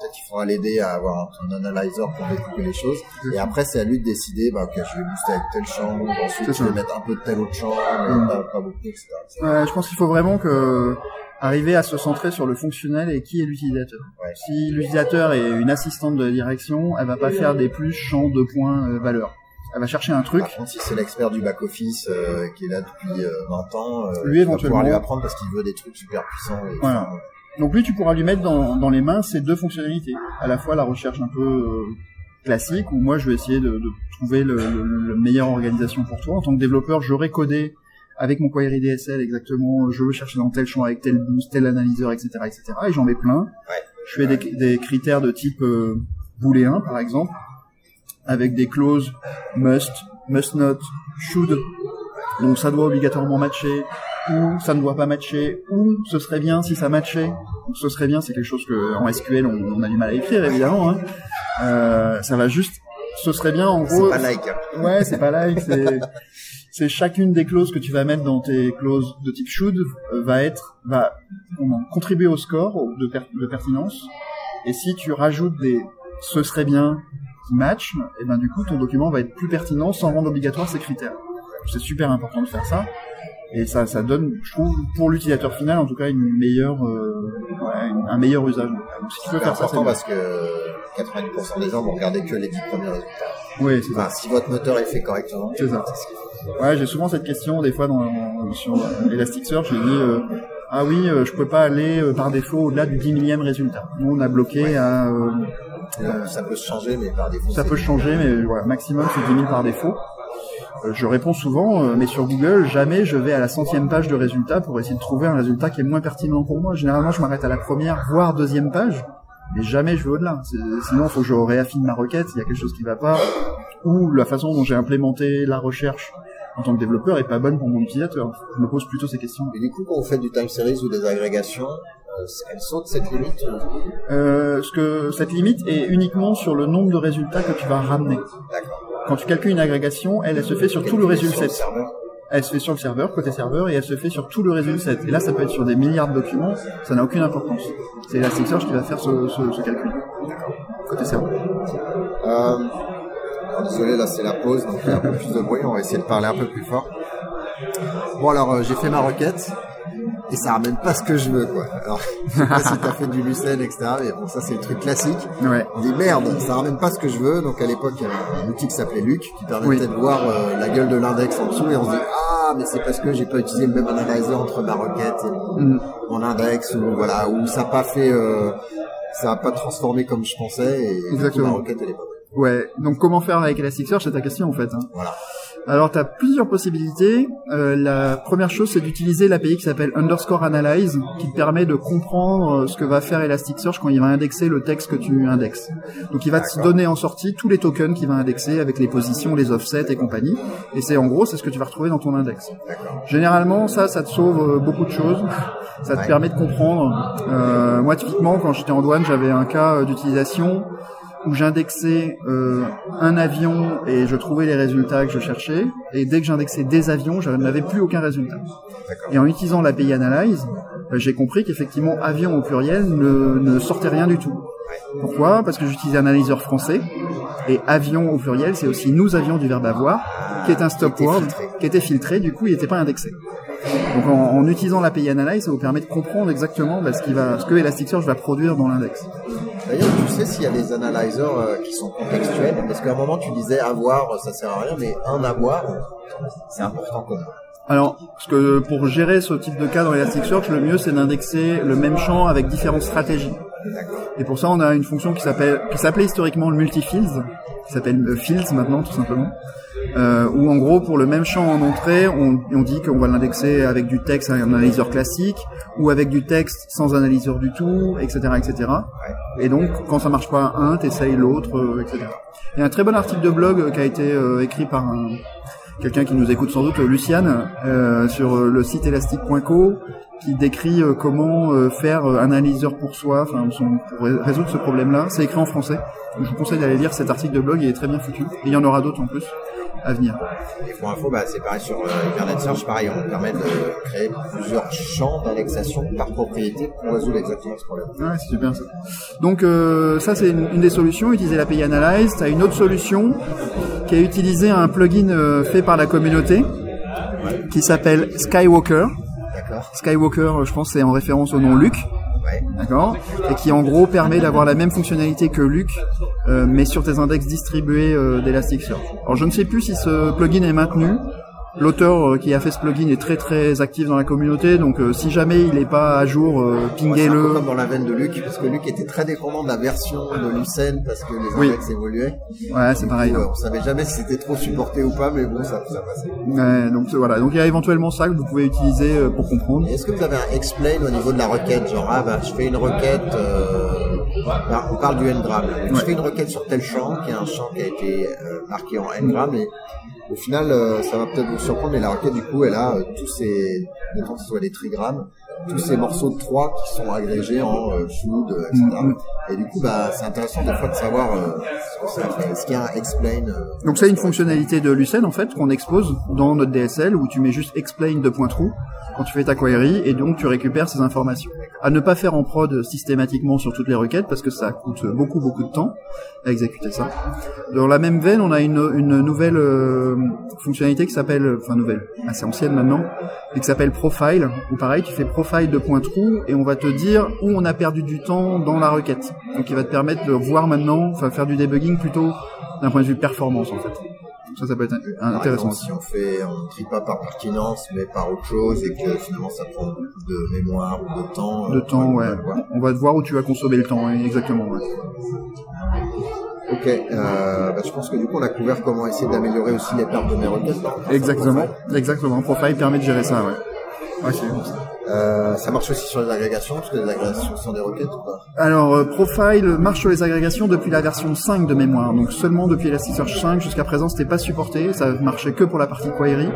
Speaker 2: Peut-être qu'il faudra l'aider à avoir un, un analyzer pour découper les choses. Et après, c'est à lui de décider, bah, ok, je vais booster avec tel champ, ou ensuite je vais mettre un peu de tel autre champ, mais
Speaker 3: Mm.
Speaker 2: pas, pas beaucoup, etc.
Speaker 3: Ouais, je pense qu'il faut vraiment que arriver à se centrer sur le fonctionnel et qui est l'utilisateur.
Speaker 2: Ouais.
Speaker 3: Si l'utilisateur est une assistante de direction, elle va pas faire des plus champs de points euh, valeur. Elle va chercher un truc.
Speaker 2: Par contre, si c'est l'expert du back-office euh, qui est là depuis euh, 20 ans, euh,
Speaker 3: Lui, éventuellement.
Speaker 2: pouvoir lui apprendre parce qu'il veut des trucs super puissants. Et
Speaker 3: Voilà.
Speaker 2: enfin,
Speaker 3: Donc lui, tu pourras lui mettre dans, dans les mains ces deux fonctionnalités. À la fois la recherche un peu euh, classique, où moi je vais essayer de, de trouver le, le, le meilleure organisation pour toi. En tant que développeur, j'aurais codé avec mon query DSL exactement, je veux chercher dans tel champ avec tel boost, tel analyseur, etc., etc. Et j'en ai plein. Je fais des, des critères de type euh, booléen, par exemple, avec des clauses must, must not, should. Donc ça doit obligatoirement matcher, ou ça ne doit pas matcher, ou ce serait bien si ça matchait. Donc, ce serait bien, c'est quelque chose que en SQL on, on a du mal à écrire évidemment. Hein. Euh, ça va juste, ce serait bien en
Speaker 2: c'est
Speaker 3: gros.
Speaker 2: pas like.
Speaker 3: Ouais, c'est pas like, c'est c'est chacune des clauses que tu vas mettre dans tes clauses de type should euh, va être va contribuer au score de, per- de pertinence. Et si tu rajoutes des ce serait bien qui match, et ben du coup ton document va être plus pertinent sans rendre obligatoire ces critères. C'est super important de faire ça. Et ça, ça donne, je trouve, pour l'utilisateur final, en tout cas, une meilleure, euh, ouais, une- un meilleur usage. Donc, si tu veux
Speaker 2: C'est
Speaker 3: faire ça, c'est bien.
Speaker 2: parce que 90% des gens vont regarder que les 10 premiers résultats.
Speaker 3: Oui, c'est ça.
Speaker 2: Si votre moteur est fait correctement,
Speaker 3: C'est ça. Ouais, j'ai souvent cette question des fois dans, sur Elasticsearch. J'ai dit euh, ah oui, euh, je peux pas aller euh, par défaut au-delà du 10 millième résultat. Nous, on a bloqué à euh,
Speaker 2: Euh, ça peut se changer, mais par défaut.
Speaker 3: ça peut changer, mais voilà, maximum c'est 10 000 par défaut. Euh, je réponds souvent, euh, mais sur Google, jamais je vais à la centième page de résultat pour essayer de trouver un résultat qui est moins pertinent pour moi. Généralement, je m'arrête à la première, voire deuxième page, mais jamais je vais au-delà. Sinon, il faut que je réaffine ma requête, il y a quelque chose qui va pas, ou la façon dont j'ai implémenté la recherche en tant que développeur est pas bonne pour mon utilisateur. Je me pose plutôt ces questions.
Speaker 2: Et du coup, quand vous faites du time series ou des agrégations, euh, elle saute cette limite
Speaker 3: Euh, ce que cette limite est uniquement sur le nombre de résultats que tu vas ramener. Quand tu calcules une agrégation, elle, elle se fait sur tout le résultat
Speaker 2: Sur le
Speaker 3: set.
Speaker 2: serveur.
Speaker 3: elle se fait sur le serveur, côté serveur, et elle se fait sur tout le réseau du set. Et là, ça peut être sur des milliards de documents, ça n'a aucune importance. C'est Elasticsearch qui va faire ce, ce, ce calcul. Côté serveur.
Speaker 2: Euh, désolé, là c'est la pause, donc il y a un peu plus de bruit, on va essayer de parler un peu plus fort. Bon alors euh, j'ai fait ma requête et ça ramène pas ce que je veux quoi. Alors je sais pas si t'as fait du Lucene etc. Mais bon ça c'est le truc classique.
Speaker 3: Ouais.
Speaker 2: On dit merde, ça ramène pas ce que je veux. Donc à l'époque il y avait un outil qui s'appelait Luc qui permettait de voir euh, la gueule de l'index en dessous et on se dit ah mais c'est parce que j'ai pas utilisé le même analyzer entre ma requête et mon,
Speaker 3: Mm.
Speaker 2: mon index ou voilà ou ça a pas fait euh, ça a pas transformé comme je pensais et
Speaker 3: Exactement.
Speaker 2: ma requête elle est pas bonne.
Speaker 3: Ouais. Donc comment faire avec Elasticsearch, c'est ta question en fait. hein.
Speaker 2: Voilà.
Speaker 3: Alors, tu as plusieurs possibilités. Euh, la première chose, c'est d'utiliser l'API qui s'appelle underscore analyze, qui te permet de comprendre euh, ce que va faire Elasticsearch quand il va indexer le texte que tu indexes. Donc, il va te donner en sortie tous les tokens qu'il va indexer avec les positions, les offsets et compagnie. Et c'est en gros, c'est ce que tu vas retrouver dans ton index. Généralement, ça, ça te sauve euh, beaucoup de choses. Ça te
Speaker 2: Ouais.
Speaker 3: permet de comprendre. Euh, moi, typiquement, quand j'étais en douane, j'avais un cas euh, d'utilisation où j'indexais euh, un avion et je trouvais les résultats que je cherchais. Et dès que j'indexais des avions, je n'avais plus aucun résultat. Et en utilisant l'API Analyze, euh, j'ai compris qu'effectivement, avion au pluriel ne, ne sortait rien du tout. Pourquoi? Parce que j'utilisais un analyseur français. Et avion au pluriel, c'est aussi nous avions du verbe avoir, qui est un stop word, qui était filtré, du coup il n'était pas indexé. Donc en, en utilisant l'API Analyze, ça vous permet de comprendre exactement bah, ce, qui va, ce que Elasticsearch va produire dans l'index.
Speaker 2: D'ailleurs, tu sais s'il y a des analyzers euh, qui sont contextuels Parce qu'à un moment, tu disais avoir, ça sert à rien, mais un avoir, c'est important quand même.
Speaker 3: Alors, parce que pour gérer ce type de cas dans Elasticsearch, le mieux c'est d'indexer le même champ avec différentes stratégies. Et pour ça, on a une fonction qui s'appelle, qui s'appelait historiquement le multifields, qui s'appelle fields maintenant tout simplement. Euh, où en gros pour le même champ en entrée, on, on dit qu'on va l'indexer avec du texte, un analyseur classique, ou avec du texte sans analyseur du tout, etc., etc. Et donc quand ça marche pas un, t'essayes l'autre, euh, etc. Il y a un très bon article de blog euh, qui a été euh, écrit par un, quelqu'un qui nous écoute sans doute, Luciane, euh, sur euh, le site elastic.co, qui décrit euh, comment euh, faire euh, un analyseur pour soi, enfin pour ré- résoudre ce problème-là. C'est écrit en français. Donc, je vous conseille d'aller lire cet article de blog, il est très bien foutu. Et il y en aura d'autres en plus à venir.
Speaker 2: Et pour info, bah, c'est pareil sur euh, Internet Search, pareil, on permet de créer plusieurs champs d'indexation par propriété pour résoudre exactement ce problème.
Speaker 3: Ouais, c'est super ça. Donc euh, ça c'est une, une des solutions, utiliser l'API Analyze. Tu as une autre solution qui a utilisé un plugin euh, fait par la communauté qui s'appelle Skywalker.
Speaker 2: D'accord
Speaker 3: Skywalker, euh, je pense, c'est en référence au nom Luke.
Speaker 2: Ouais.
Speaker 3: D'accord Et qui en gros permet d'avoir la même fonctionnalité que Luc, euh, mais sur tes index distribués euh, d'Elasticsearch. Alors je ne sais plus si ce plugin est maintenu. L'auteur euh, qui a fait ce plugin est très très actif dans la communauté, donc euh, si jamais il n'est pas à jour, euh,
Speaker 2: Ouais,
Speaker 3: pinguez-le.
Speaker 2: comme dans la veine de Luc, parce que Luc était très dépendant de la version de Lucene parce que les
Speaker 3: Oui.
Speaker 2: index évoluaient.
Speaker 3: Ouais, c'est pareil.
Speaker 2: Coup, euh, on savait jamais si c'était trop supporté ou pas, mais bon, ça, ça passait.
Speaker 3: Ouais, donc voilà, donc il y a éventuellement ça que vous pouvez utiliser pour comprendre.
Speaker 2: Est-ce que vous avez un explain au niveau de la requête? Genre, ah bah, je fais une requête, euh, bah, on parle du ngram. Je fais une requête sur tel champ, qui est un champ qui a été marqué en ngram, et au final, euh, ça va peut-être vous surprendre, mais la requête, du coup, elle a euh, tous ces, mettons que ce soit des trigrammes, tous ces morceaux de 3 qui sont agrégés en euh, food, euh, etc.
Speaker 3: Mhm.
Speaker 2: Et du coup, bah, c'est intéressant des fois de savoir euh, ce qu'il y a un explain euh,
Speaker 3: Donc c'est une fonctionnalité de Lucene en fait qu'on expose dans notre DSL où tu mets juste explain de point true quand tu fais ta query et donc tu récupères ces informations. À ne pas faire en prod systématiquement sur toutes les requêtes parce que ça coûte beaucoup beaucoup de temps à exécuter ça. Dans la même veine, on a une, une nouvelle euh, fonctionnalité qui s'appelle, enfin nouvelle, assez ancienne maintenant, et qui s'appelle Profile. Où pareil, tu fais Profile de point true et on va te dire où on a perdu du temps dans la requête. Donc il va te permettre de voir maintenant, enfin faire du debugging plutôt d'un point de vue performance en fait. Ça, ça peut être intéressant.
Speaker 2: exemple, si on fait, on ne trie pas par pertinence, mais par autre chose, et que finalement ça prend de mémoire ou de temps.
Speaker 3: De
Speaker 2: euh,
Speaker 3: temps,
Speaker 2: on va
Speaker 3: ouais. On va te voir où tu as consommé le temps, exactement. ouais.
Speaker 2: Ok, euh, bah, je pense que du coup on a couvert comment essayer d'améliorer aussi les pertes de mes requêtes.
Speaker 3: Exactement, exactement. Profile permet de gérer ça, ouais. Ouais.
Speaker 2: Euh, ça marche aussi sur les agrégations, parce que les agrégations sont des requêtes ou pas
Speaker 3: Alors, euh, Profile marche sur les agrégations depuis la version 5 de mémoire, donc seulement depuis Elasticsearch 5. Jusqu'à présent, c'était pas supporté, ça marchait que pour la partie query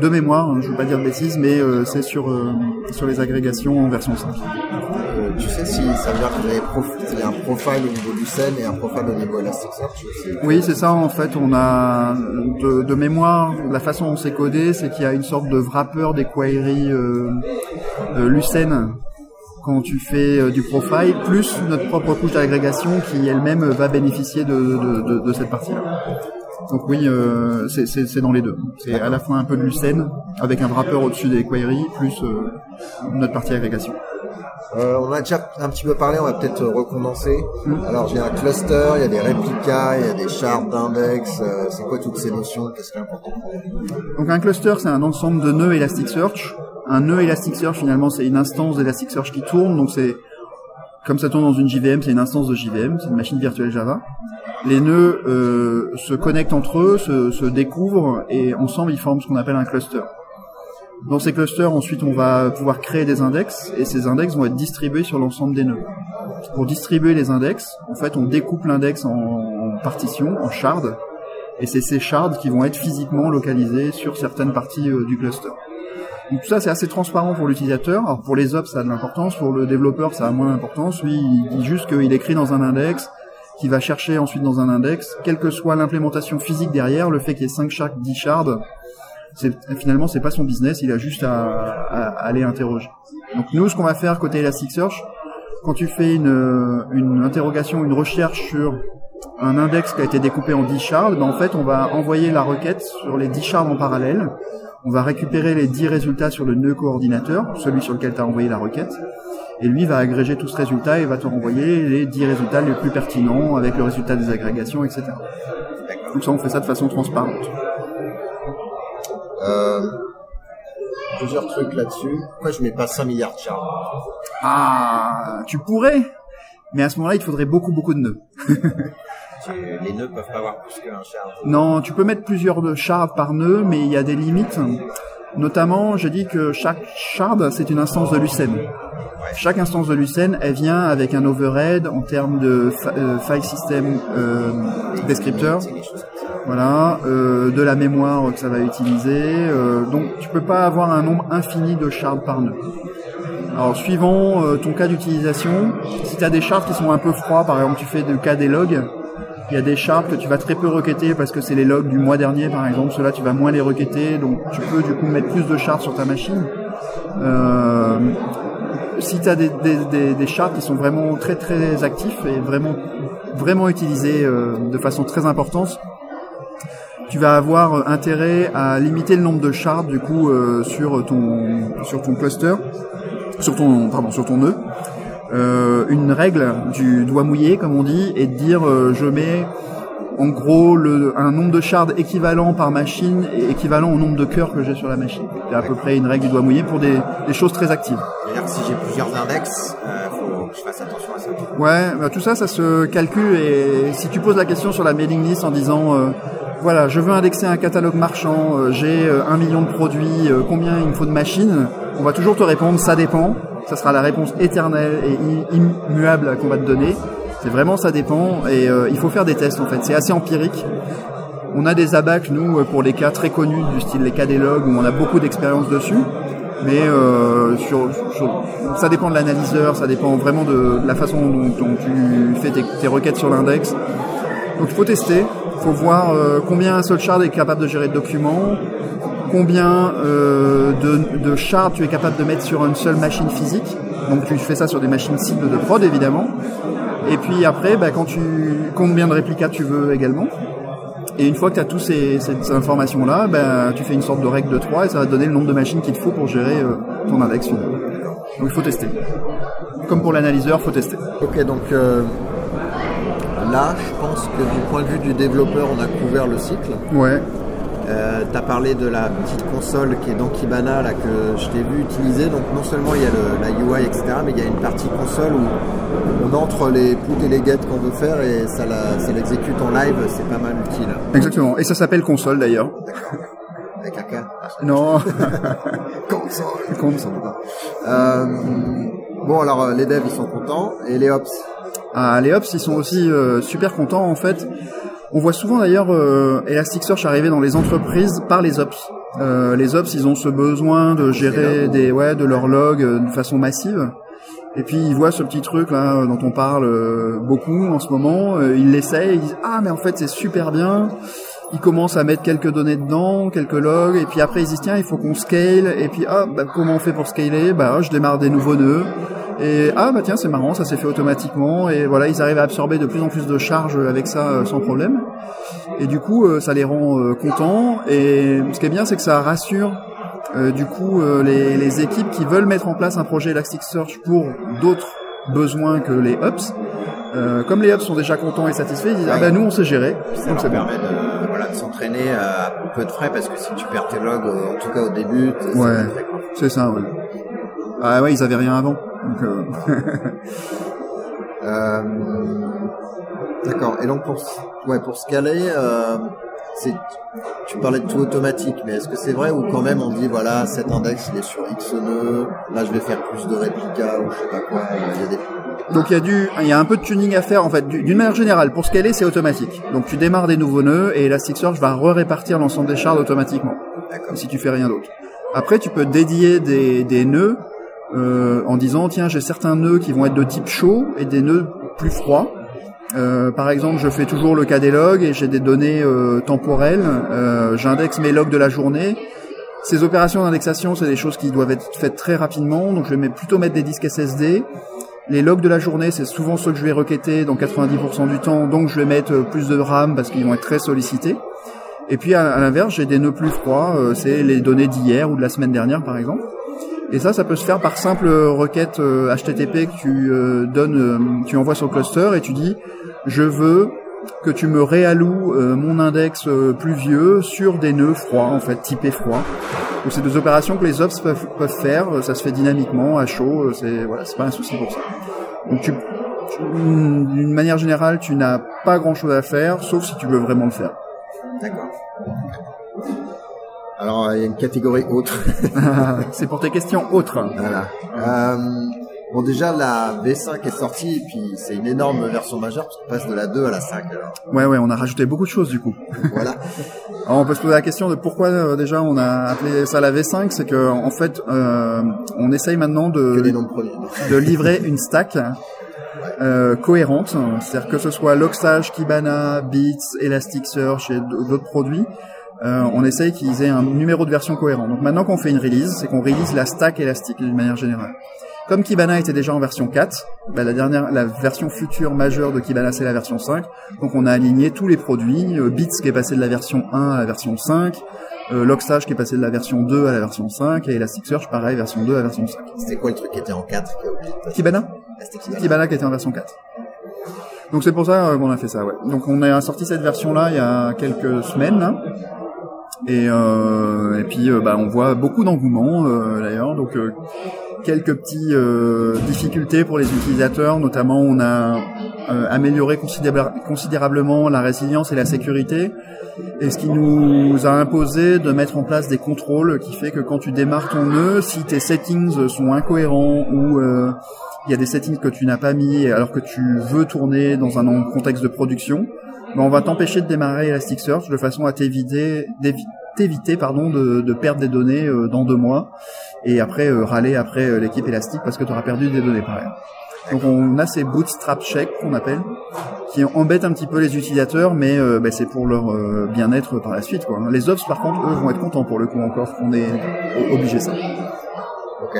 Speaker 3: de mémoire. hein, je veux pas dire de bêtises, mais euh, c'est sur euh, sur les agrégations en version 5.
Speaker 2: euh, tu sais si ça veut dire que vous avez prof- il y a un profile au niveau du scène et un profile au niveau Elasticsearch
Speaker 3: Oui, c'est ça en fait. On a de, de mémoire la façon dont c'est codé, c'est qu'il y a une sorte de wrapper des queries euh, euh, Lucene quand tu fais du profile, plus notre propre couche d'agrégation qui elle-même va bénéficier de, de, de, de cette partie-là. Donc oui, euh, c'est- dans les deux. C'est à la fois un peu de Lucene avec un wrapper au-dessus des queries, plus euh, notre partie agrégation.
Speaker 2: Euh, on a déjà un petit peu parlé, on va peut-être euh, recondenser.
Speaker 3: Mm.
Speaker 2: Alors, j'ai un cluster, il y a des réplicas, il y a des shards d'index. euh, c'est quoi toutes ces notions Qu'est-ce qui est important
Speaker 3: Donc un cluster, c'est un ensemble de nœuds Elasticsearch. Un nœud Elasticsearch, finalement, c'est une instance d'Elasticsearch qui tourne. Donc c'est comme ça tourne dans une JVM, c'est une instance de JVM, c'est une machine virtuelle Java. Les nœuds euh, se connectent entre eux, se, découvrent et ensemble ils forment ce qu'on appelle un cluster. Dans ces clusters, ensuite, on va pouvoir créer des index et ces index vont être distribués sur l'ensemble des nœuds. Pour distribuer les index, en fait, on découpe l'index en, en partitions, en shards, et c'est ces shards qui vont être physiquement localisés sur certaines parties euh, du cluster. Donc tout ça, c'est assez transparent pour l'utilisateur. Alors pour les ops, ça a de l'importance. Pour le développeur, ça a moins d'importance. Lui, il dit juste qu'il écrit dans un index, qu'il va chercher ensuite dans un index, quelle que soit l'implémentation physique derrière, le fait qu'il y ait 5 shards, 10 shards, finalement, c'est pas son business. Il a juste à, à- à aller interroger. Donc nous, ce qu'on va faire côté Elasticsearch, quand tu fais une, une interrogation, une recherche sur un index qui a été découpé en 10 shards, ben en fait, on va envoyer la requête sur les 10 shards en parallèle. On va récupérer les 10 résultats sur le nœud coordinateur, celui sur lequel tu as envoyé la requête. Et lui va agréger tout ce résultat et va te renvoyer les 10 résultats les plus pertinents avec le résultat des agrégations, etc. Donc ça, on fait ça de façon transparente.
Speaker 2: euh, Plusieurs trucs là-dessus. Pourquoi je mets pas 5 milliards de shards
Speaker 3: Ah, tu pourrais, mais à ce moment-là, il te faudrait beaucoup, beaucoup de nœuds. [laughs]
Speaker 2: Les nœuds peuvent pas avoir plus qu'un shard.
Speaker 3: Non, tu peux mettre plusieurs de shards par nœud, mais il y a des limites. Notamment, j'ai dit que chaque shard, c'est une instance de Lucene. Chaque instance de Lucene, elle vient avec un overhead en termes de euh, file system euh, descripteur. Voilà, euh, de la mémoire que ça va utiliser. euh, donc, tu peux pas avoir un nombre infini de shards par nœud. Alors, suivant ton cas d'utilisation, si tu as des shards qui sont un peu froids, par exemple, tu fais le cas des logs, il y a des shards que tu vas très peu requêter parce que c'est les logs du mois dernier, par exemple. Ceux-là, tu vas moins les requêter, donc tu peux du coup mettre plus de shards sur ta machine. Euh, si tu as des, des, des, des shards qui sont vraiment très très actifs et vraiment vraiment utilisés euh, de façon très importante, tu vas avoir intérêt à limiter le nombre de shards du coup euh, sur ton sur ton cluster, sur ton pardon sur ton nœud. Euh, une règle du doigt mouillé comme on dit est de dire euh, je mets en gros le, un nombre de shards équivalent par machine et équivalent au nombre de cœurs que j'ai sur la machine. C'est à peu près une règle du doigt mouillé pour des, des choses très actives.
Speaker 2: C'est-à-dire que si j'ai plusieurs index, euh, faut que je fasse attention à ça.
Speaker 3: Ouais, bah, tout ça, ça se calcule et si tu poses la question sur la mailing list en disant euh, voilà, je veux indexer un catalogue marchand, euh, j'ai euh, un million de produits, euh, combien il me faut de machines On va toujours te répondre ça dépend. Ça sera la réponse éternelle et immuable qu'on va te donner. C'est vraiment ça dépend et euh, il faut faire des tests en fait. C'est assez empirique. On a des abacs nous euh, pour les cas très connus du style les cas des logs où on a beaucoup d'expérience dessus. Mais euh, ça dépend de l'analyseur, ça dépend vraiment de, la façon dont, tu fais tes, tes requêtes sur l'index. Donc il faut tester, il faut voir combien un seul shard est capable de gérer de documents, combien euh, de, de shards tu es capable de mettre sur une seule machine physique. Donc tu fais ça sur des machines cibles de prod évidemment. Et puis après, bah, quand tu combien de réplicas tu veux également. Et une fois que tu as toutes ces, ces informations-là, bah, tu fais une sorte de règle de 3 et ça va te donner le nombre de machines qu'il te faut pour gérer euh, ton index final. Donc il faut tester. Comme pour l'analyseur, faut tester.
Speaker 2: Ok, donc euh, là, je pense que du point de vue du développeur, on a couvert le cycle.
Speaker 3: Ouais.
Speaker 2: Euh, tu as parlé de la petite console qui est dans Kibana là, que je t'ai vu utiliser. Donc non seulement il y a le, la UI, etc., mais il y a une partie console où on entre les puts et les get qu'on veut faire et ça la- ça l'exécute en live. C'est pas mal utile.
Speaker 3: Exactement. Et ça s'appelle console d'ailleurs.
Speaker 2: Avec un K.
Speaker 3: Non. [laughs]
Speaker 2: Console.
Speaker 3: console.
Speaker 2: Euh, bon, alors euh, les devs ils sont contents et les ops?
Speaker 3: Ah, les ops, ils sont aussi euh, super contents en fait. On voit souvent d'ailleurs euh, Elasticsearch arriver dans les entreprises par les ops. Euh, les ops, ils ont ce besoin de gérer des ouais de leurs logs euh, de façon massive. Et puis il voit ce petit truc là dont on parle euh, beaucoup en ce moment, euh, il l'essaye, il dit ah mais en fait c'est super bien. Il commence à mettre quelques données dedans, quelques logs, et puis après il se dit tiens il faut qu'on scale, et puis ah bah, comment on fait pour scaler? Bah je démarre des nouveaux nœuds, et ah bah tiens c'est marrant ça s'est fait automatiquement, et voilà ils arrivent à absorber de plus en plus de charges avec ça euh, sans problème. Et du coup ça les rend contents, et ce qui est bien c'est que ça rassure euh, du coup, euh, les, les, équipes qui veulent mettre en place un projet Elasticsearch pour d'autres besoins que les hubs, euh, comme les hubs sont déjà contents et satisfaits, ils disent ah ben nous on sait gérer.
Speaker 2: Ça donc permet de, voilà, de s'entraîner à peu de frais parce que si tu perds tes logs, en tout cas au début,
Speaker 3: ouais, c'est ça. Ouais. Ah ouais, ils avaient rien avant. Donc,
Speaker 2: euh... [laughs] D'accord. Et donc pour ouais pour scaler, euh, tu parlais de tout automatique, mais est-ce que c'est vrai ou quand même on dit voilà cet index il est sur X nœuds, là je vais faire plus de réplicas ou je sais pas quoi, il y a des
Speaker 3: donc il y a du, il y a un peu de tuning à faire en fait. D'une manière générale, pour scaler, c'est automatique. Donc tu démarres des nouveaux nœuds et Elasticsearch va re-répartir l'ensemble des shards automatiquement. Si tu fais rien d'autre. Après, tu peux dédier des, des nœuds euh, en disant tiens j'ai certains nœuds qui vont être de type chaud et des nœuds plus froids. Euh, par exemple, je fais toujours le cas des logs et j'ai des données euh, temporelles. Euh, J'indexe mes logs de la journée. Ces opérations d'indexation, c'est des choses qui doivent être faites très rapidement, donc je vais plutôt mettre des disques SSD. Les logs de la journée, c'est souvent ceux que je vais requêter dans 90% du temps, donc je vais mettre plus de RAM parce qu'ils vont être très sollicités. Et puis à, l'inverse, j'ai des nœuds plus froids, c'est les données d'hier ou de la semaine dernière par exemple. Et ça, ça peut se faire par simple requête HTTP que tu donnes, tu envoies sur le cluster et tu dis je veux que tu me réalloues euh, mon index euh, plus vieux sur des nœuds froids, en fait, typés froids. Donc c'est des opérations que les ops peuvent, faire, ça se fait dynamiquement, à chaud, euh, c'est voilà, pas un souci pour ça. Donc tu, d'une manière générale, tu n'as pas grand chose à faire, sauf si tu veux vraiment le faire.
Speaker 2: D'accord. Alors il y a une catégorie autre. [laughs]
Speaker 3: c'est pour tes questions autres.
Speaker 2: Voilà. Euh, Bon, déjà, la V5 est sortie, et puis c'est une énorme version majeure, parce qu'on passe de la 2 à la 5. Alors.
Speaker 3: Ouais, ouais, on a rajouté beaucoup de choses, du coup.
Speaker 2: voilà. [laughs]
Speaker 3: Alors, on peut se poser la question de pourquoi, euh, déjà, on a appelé ça la V5, c'est que, en fait, euh, on essaye maintenant de, de livrer une stack euh, cohérente, c'est-à-dire que ce soit Logstash, Kibana, Beats, Elasticsearch et d'autres produits, euh, on essaye qu'ils aient un numéro de version cohérent. Donc maintenant qu'on fait une release, c'est qu'on release la stack élastique d'une manière générale. Comme Kibana était déjà en version 4, bah, la dernière, la version future majeure de Kibana c'est la version 5. Donc on a aligné tous les produits, euh, Bits qui est passé de la version 1 à la version 5, euh, Logstash qui est passé de la version 2 à la version 5 et Elasticsearch pareil version 2 à version 5.
Speaker 2: C'était quoi le truc qui était en 4
Speaker 3: Kibana ah, Kibana. qui était en version 4. Donc c'est pour ça euh, qu'on a fait ça, ouais. Donc on a sorti cette version-là il y a quelques semaines. Et, euh, et puis euh, bah, on voit beaucoup d'engouement d'ailleurs. Donc quelques petites euh, difficultés pour les utilisateurs, notamment on a euh, amélioré considérablement la résilience et la sécurité, et ce qui nous a imposé de mettre en place des contrôles qui fait que quand tu démarres ton nœud, si tes settings sont incohérents ou euh, il y a des settings que tu n'as pas mis alors que tu veux tourner dans un contexte de production, ben on va t'empêcher de démarrer Elasticsearch de façon à t'éviter t'éviter pardon de, de, perdre des données dans deux mois et après euh, râler après euh, l'équipe élastique parce que tu auras perdu des données pareilles. Donc on a ces bootstrap checks qu'on appelle, qui embêtent un petit peu les utilisateurs, mais euh, bah, c'est pour leur bien-être par la suite. Quoi. Les ops par contre, eux, vont être contents pour le coup encore qu'on ait obligé ça.
Speaker 2: Ok.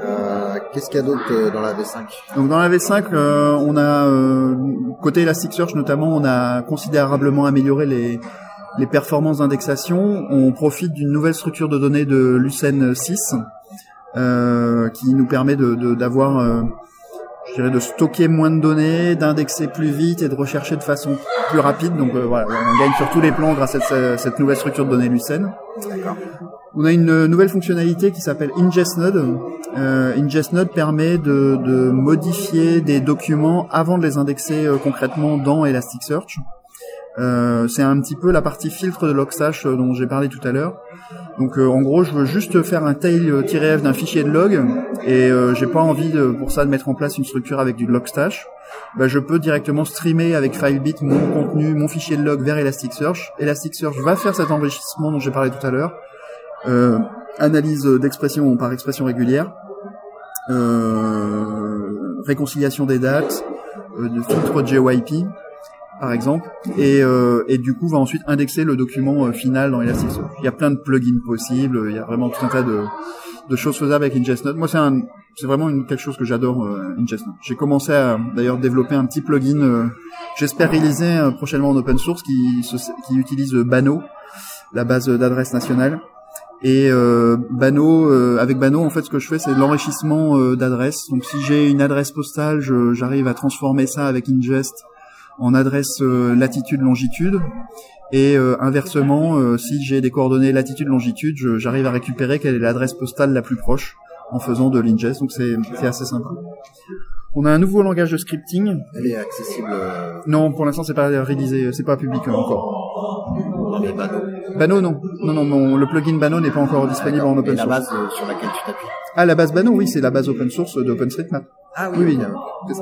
Speaker 2: Euh, Qu'est-ce qu'il y a d'autre dans la V5
Speaker 3: Donc dans la V5, on a côté Elasticsearch notamment, on a considérablement amélioré les les performances d'indexation, on profite d'une nouvelle structure de données de Lucene 6 euh, qui nous permet d'avoir, de, euh, je dirais, de stocker moins de données, d'indexer plus vite et de rechercher de façon plus rapide. Donc euh, voilà, on gagne sur tous les plans grâce à cette, nouvelle structure de données Lucene. On a une nouvelle fonctionnalité qui s'appelle IngestNode. Euh, IngestNode permet de, de, modifier des documents avant de les indexer euh, concrètement dans Elasticsearch. Euh, c'est un petit peu la partie filtre de Logstash euh, dont j'ai parlé tout à l'heure. Donc euh, en gros, je veux juste faire un tail-f d'un fichier de log et j'ai pas envie pour ça de mettre en place une structure avec du Logstash. Bah, je peux directement streamer avec FileBit mon contenu, mon fichier de log vers Elasticsearch. Elasticsearch va faire cet enrichissement dont j'ai parlé tout à l'heure. analyse d'expression par expression régulière euh, réconciliation des dates, euh, de filtre JYP par exemple, et, euh, et du coup va ensuite indexer le document euh, final dans Elasticsearch. Il y a plein de plugins possibles, il y a vraiment tout un tas de, de choses faisables avec InGestNote. Moi, c'est c'est vraiment une, quelque chose que j'adore, euh, InGestNote. J'ai commencé à d'ailleurs développer un petit plugin, euh, j'espère réaliser euh, prochainement en open source, qui, qui utilise Bano, la base d'adresse nationale. Et euh, Bano, euh, avec Bano, en fait, ce que je fais, c'est de l'enrichissement euh, d'adresses. Donc, si j'ai une adresse postale, j'arrive à transformer ça avec Ingest en adresse euh, latitude-longitude. Et euh, inversement, euh, si j'ai des coordonnées latitude-longitude, j'arrive à récupérer quelle est l'adresse postale la plus proche en faisant de l'ingest. Donc c'est assez sympa. On a un nouveau langage de scripting.
Speaker 2: Elle est accessible
Speaker 3: Non, pour l'instant c'est pas réalisé, c'est pas public encore.
Speaker 2: les panneaux.
Speaker 3: Bano non, non non, mon- le plugin Bano n'est pas encore disponible en open
Speaker 2: la
Speaker 3: source.
Speaker 2: base euh, sur laquelle tu t'appuies.
Speaker 3: Ah la base Bano, oui, c'est la base open source d'OpenStreetMap.
Speaker 2: Ah
Speaker 3: Oui, oui.
Speaker 2: ok.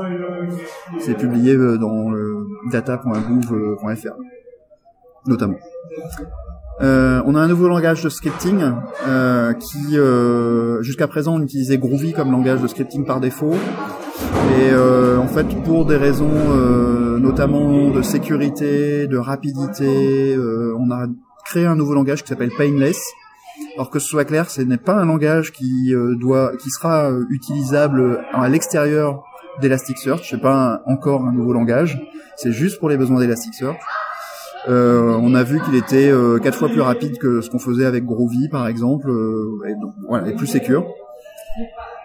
Speaker 3: C'est publié euh, dans le data.gouv.fr, notamment. Euh, on a un nouveau langage de scripting euh, qui, euh, jusqu'à présent, on utilisait Groovy comme langage de scripting par défaut. Et euh, en fait, pour des raisons euh, notamment de sécurité, de rapidité, euh, on a créé un nouveau langage qui s'appelle Painless. Alors que ce soit clair, ce n'est pas un langage qui euh, doit, qui sera euh, utilisable à l'extérieur d'Elasticsearch. C'est pas encore un nouveau langage. C'est juste pour les besoins d'Elasticsearch. Euh, on a vu qu'il était euh, quatre fois plus rapide que ce qu'on faisait avec Groovy, par exemple, euh, et donc voilà, et plus sécure.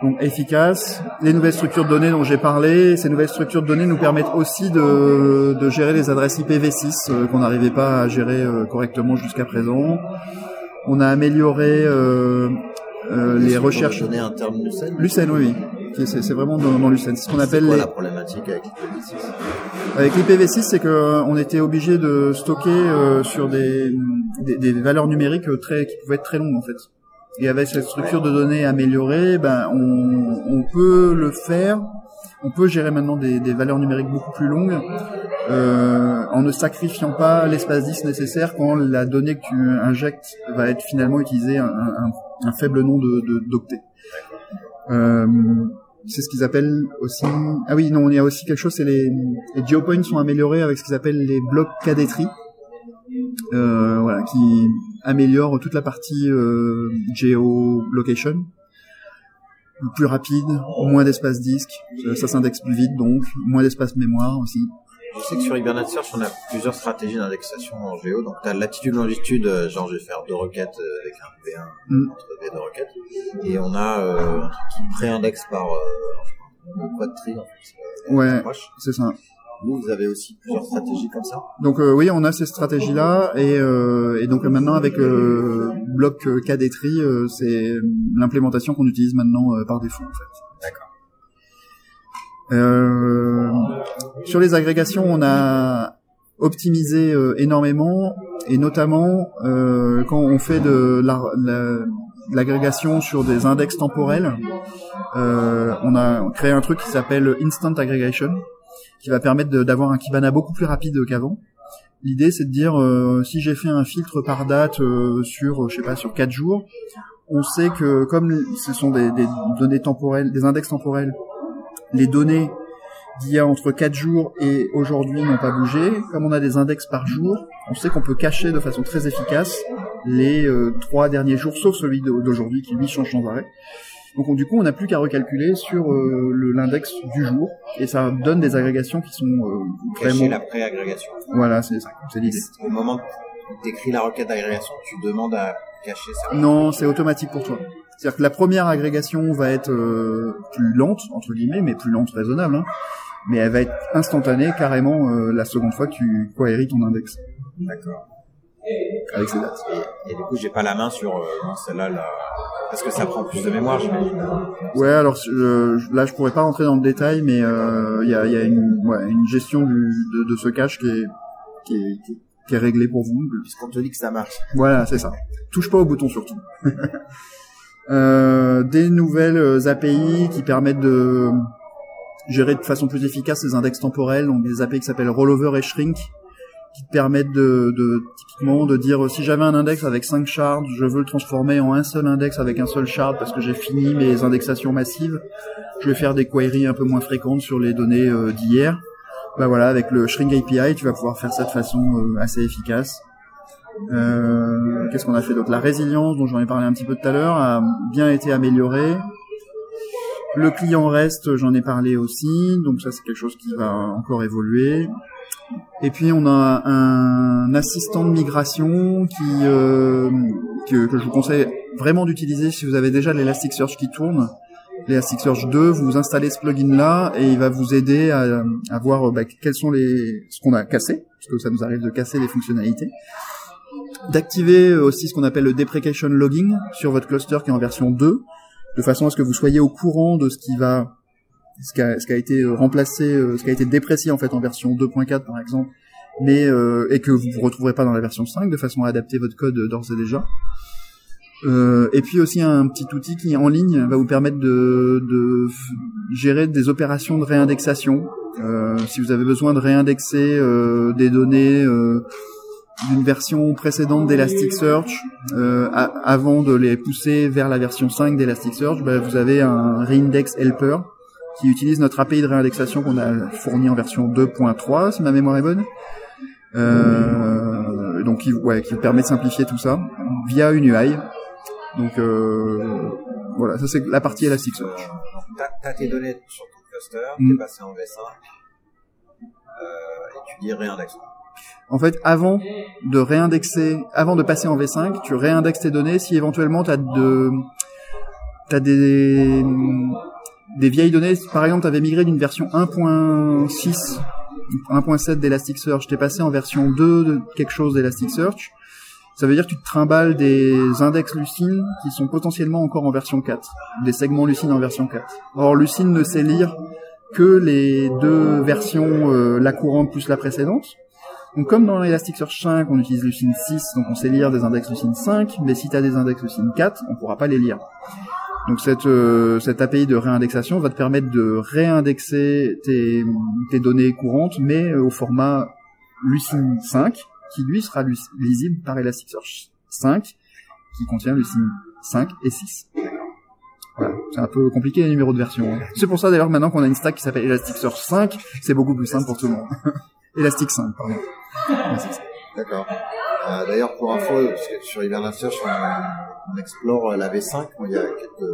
Speaker 3: Donc efficace. Les nouvelles structures de données dont j'ai parlé, ces nouvelles structures de données nous permettent aussi de, de gérer les adresses IPv6 euh, qu'on n'arrivait pas à gérer correctement jusqu'à présent. On a amélioré euh, euh, les recherches.
Speaker 2: les données internes du scène.
Speaker 3: Lucene, oui, C'est vraiment dans, dans Lucene. C'est ce qu'on appelle
Speaker 2: quoi
Speaker 3: les...
Speaker 2: la problématique avec l'IPv6
Speaker 3: Avec l'IPv6, c'est que euh, on était obligé de stocker sur des, des, des valeurs numériques très qui pouvaient être très longues en fait. Et avec cette structure de données améliorée, ben on, on peut le faire. On peut gérer maintenant des, valeurs numériques beaucoup plus longues euh, en ne sacrifiant pas l'espace disque nécessaire quand la donnée que tu injectes va être finalement utilisée un, un, faible nombre de d'octets. Euh, c'est ce qu'ils appellent aussi. Ah oui, non, il y a aussi quelque chose. C'est les, les geopoints sont améliorés avec ce qu'ils appellent les blocs cadetry, euh, voilà, qui améliorent toute la partie euh, geolocation, plus rapide, moins d'espace disque, euh, ça s'indexe plus vite donc, moins d'espace mémoire aussi.
Speaker 2: Je sais que sur Hibernate Search, on a plusieurs stratégies d'indexation en géo. Donc, tu as latitude, longitude, euh, genre je vais faire deux requêtes euh, avec un V1
Speaker 3: Mm.
Speaker 2: entre V deux requêtes. Et on a euh, un truc qui pré-indexe par euh, quad tree, en fait.
Speaker 3: Ouais, c'est ça.
Speaker 2: Vous, vous avez aussi plusieurs stratégies comme ça.
Speaker 3: Donc euh, oui, on a ces stratégies-là et, euh, et donc euh, maintenant avec le bloc euh, cadetry, euh, c'est l'implémentation qu'on utilise maintenant euh, par défaut en fait.
Speaker 2: D'accord.
Speaker 3: Euh, sur les agrégations, on a optimisé euh, énormément et notamment euh, quand on fait de la- la- l'agrégation sur des index temporels, euh, on a créé un truc qui s'appelle Instant Aggregation qui va permettre d'avoir un Kibana beaucoup plus rapide qu'avant. L'idée, c'est de dire euh, si j'ai fait un filtre par date euh, sur, je sais pas, sur quatre jours, on sait que comme ce sont des, des données temporelles, des index temporels, les données d'il y a entre 4 jours et aujourd'hui n'ont pas bougé. Comme on a des index par jour, on sait qu'on peut cacher de façon très efficace les euh, trois derniers jours, sauf celui d'au- d'aujourd'hui qui lui change sans arrêt. Donc on- du coup, on n'a plus qu'à recalculer sur euh, l'index du jour et ça donne des agrégations qui sont euh,
Speaker 2: Cacher
Speaker 3: vraiment.
Speaker 2: la pré-agrégation.
Speaker 3: Voilà, c'est ça, c'est l'idée.
Speaker 2: Au moment où tu écris la requête d'agrégation, tu demandes à cacher ça.
Speaker 3: Non, c'est automatique pour toi. C'est-à-dire que la première agrégation va être euh, plus lente, entre guillemets, mais plus lente raisonnable, hein. mais elle va être instantanée carrément euh, la seconde fois que tu queries ton index
Speaker 2: D'accord.
Speaker 3: Avec ces dates.
Speaker 2: Et, et du coup, j'ai pas la main sur euh, celle-là, là. parce que ça prend plus de mémoire, j'imagine.
Speaker 3: Ouais, alors euh, là je pourrais pas rentrer dans le détail, mais euh, il y, a, il y a une, ouais, une gestion du, de, de ce cache qui est, qui est, qui est- qui est réglée pour vous.
Speaker 2: Puisqu'on te dit que ça marche.
Speaker 3: Voilà, c'est ça. Touche pas au bouton surtout. [laughs] Euh, des nouvelles euh, API qui permettent de gérer de façon plus efficace les index temporels, donc des API qui s'appellent rollover et shrink, qui te permettent de, de typiquement de dire si j'avais un index avec 5 shards, je veux le transformer en un seul index avec un seul shard parce que j'ai fini mes indexations massives. Je vais faire des queries un peu moins fréquentes sur les données euh, d'hier. Bah voilà, avec le Shrink API, tu vas pouvoir faire ça de façon euh, assez efficace. Euh, Qu'est-ce qu'on a fait d'autre? La résilience, dont j'en ai parlé un petit peu tout à l'heure, a bien été améliorée. Le client reste, j'en ai parlé aussi, donc ça c'est quelque chose qui va encore évoluer. Et puis on a un assistant de migration qui euh, que, je vous conseille vraiment d'utiliser si vous avez déjà l'Elasticsearch qui tourne. L'Elasticsearch 2, vous installez ce plugin là et il va vous aider à, voir bah, quels sont les ce qu'on a cassé, parce que ça nous arrive de casser les fonctionnalités. D'activer aussi ce qu'on appelle le deprecation logging sur votre cluster qui est en version 2, de façon à ce que vous soyez au courant de ce qui va ce qui a, ce qui a été remplacé, ce qui a été déprécié en fait en version 2.4 par exemple, mais euh, et que vous ne retrouverez pas dans la version 5 de façon à adapter votre code d'ores et déjà. Euh, et puis aussi un petit outil qui en ligne va vous permettre de, de gérer des opérations de réindexation. Euh, si vous avez besoin de réindexer euh, des données euh, d'une version précédente d'Elasticsearch euh, avant de les pousser vers la version 5 d'Elasticsearch, bah, vous avez un reindex helper qui utilise notre API de réindexation qu'on a fourni en version 2.3 si ma mémoire est bonne. Euh, donc qui, ouais, qui permet de simplifier tout ça via une UI. Donc euh, voilà, ça c'est la partie Elasticsearch.
Speaker 2: T'as tes données sur ton cluster, mm. t'es passé en V5 euh, et tu dis réindex.
Speaker 3: En fait, avant de réindexer, avant de passer en V5, tu réindexes tes données si éventuellement t'as de t'as des des vieilles données. Par exemple, tu avais migré d'une version 1.6, 1.7 d'Elasticsearch, t'es passé en version 2 de quelque chose d'Elasticsearch. Ça veut dire que tu te trimbales des index Lucene qui sont potentiellement encore en version 4, des segments Lucene en version 4. Or, Lucene ne sait lire que les deux versions, euh, la courante plus la précédente. Donc comme dans Elasticsearch 5, on utilise Lucene 6, donc on sait lire des index Lucene 5, mais si tu as des index Lucene 4, on pourra pas les lire. Donc cette, euh, cette API de réindexation va te permettre de réindexer tes, tes données courantes, mais euh, au format Lucene 5, qui lui sera lisible par Elasticsearch 5, qui contient Lucene 5 et 6. Voilà. C'est un peu compliqué les numéros de version. Hein. C'est pour ça d'ailleurs maintenant qu'on a une stack qui s'appelle Elasticsearch 5, c'est beaucoup plus simple pour tout le monde. [laughs] Elastic 5, pardon.
Speaker 2: D'accord. Euh, D'ailleurs, pour info, sur Hibernation, on, on explore la V5. Il y a quelques,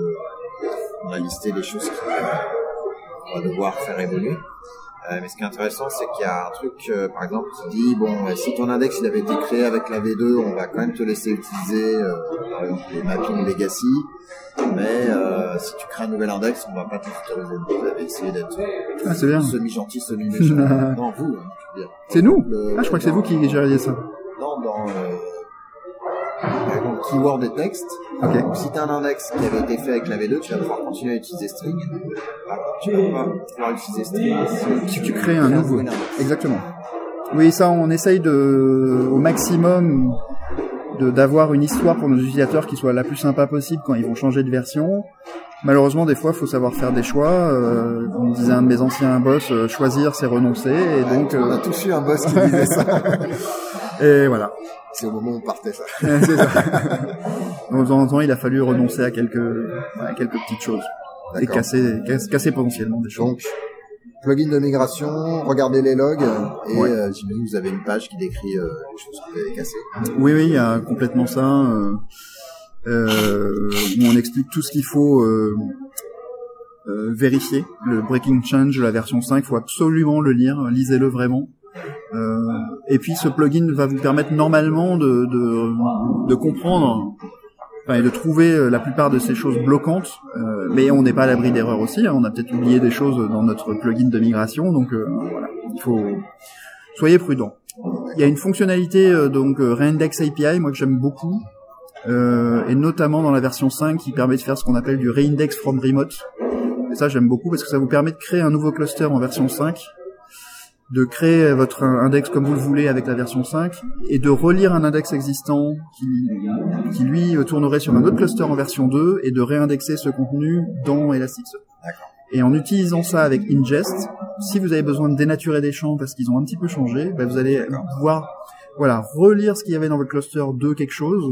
Speaker 2: on a listé les choses qu'on va devoir faire évoluer. Euh, mais ce qui est intéressant, c'est qu'il y a un truc, euh, par exemple, qui dit bon, si ton index il avait été créé avec la V2, on va quand même te laisser utiliser euh, par exemple les mappings legacy, mais euh, si tu crées un nouvel index, on va pas t'autoriser. Vous avez essayé d'être
Speaker 3: ah,
Speaker 2: semi gentil, semi méchant. [laughs] non, vous. Hein,
Speaker 3: c'est nous. Le, ah, je crois que c'est vous qui gériez ça.
Speaker 2: Non, dans exemple, keyword et texte.
Speaker 3: Okay.
Speaker 2: Donc, si tu as un index qui avait été fait avec la V2, tu vas pouvoir continuer à utiliser string. Alors, tu vas pas pouvoir utiliser string
Speaker 3: si tu crées un nouveau. Exactement. Oui, ça, on essaye de, au maximum, d'avoir une histoire pour nos utilisateurs qui soit la plus sympa possible quand ils vont changer de version. Malheureusement, des fois, il faut savoir faire des choix. Euh, comme disait un de mes anciens boss, euh, choisir, c'est renoncer. Et donc,
Speaker 2: on a tous eu un boss qui disait ça. [laughs]
Speaker 3: et voilà.
Speaker 2: C'est au moment où on partait ça. [laughs]
Speaker 3: c'est ça. Donc, de temps en temps, il a fallu renoncer à quelques, à quelques petites choses. Et casser, casser potentiellement des choses.
Speaker 2: Donc, plugin de migration, regardez les logs, et ouais. euh, j'imagine que vous avez une page qui décrit euh, les choses que vous avez cassées.
Speaker 3: Oui, oui, il y a complètement ça. Euh, euh, où on explique tout ce qu'il faut euh, euh, vérifier. Le breaking change la version 5, il faut absolument le lire, lisez-le vraiment. Euh, et puis ce plugin va vous permettre normalement de, comprendre et de trouver la plupart de ces choses bloquantes, euh, mais on n'est pas à l'abri d'erreurs aussi. Hein. On a peut-être oublié des choses dans notre plugin de migration, donc euh, voilà, il faut soyez prudent. Il y a une fonctionnalité euh, donc Reindex API, moi que j'aime beaucoup, euh, et notamment dans la version 5 qui permet de faire ce qu'on appelle du reindex from remote. Et ça j'aime beaucoup parce que ça vous permet de créer un nouveau cluster en version 5 de créer votre index comme vous le voulez avec la version 5 et de relire un index existant qui, qui lui tournerait sur un autre cluster en version 2 et de réindexer ce contenu dans Elasticsearch. Et en utilisant ça avec ingest, si vous avez besoin de dénaturer des champs parce qu'ils ont un petit peu changé, bah, vous allez pouvoir voilà, relire ce qu'il y avait dans votre cluster de quelque chose,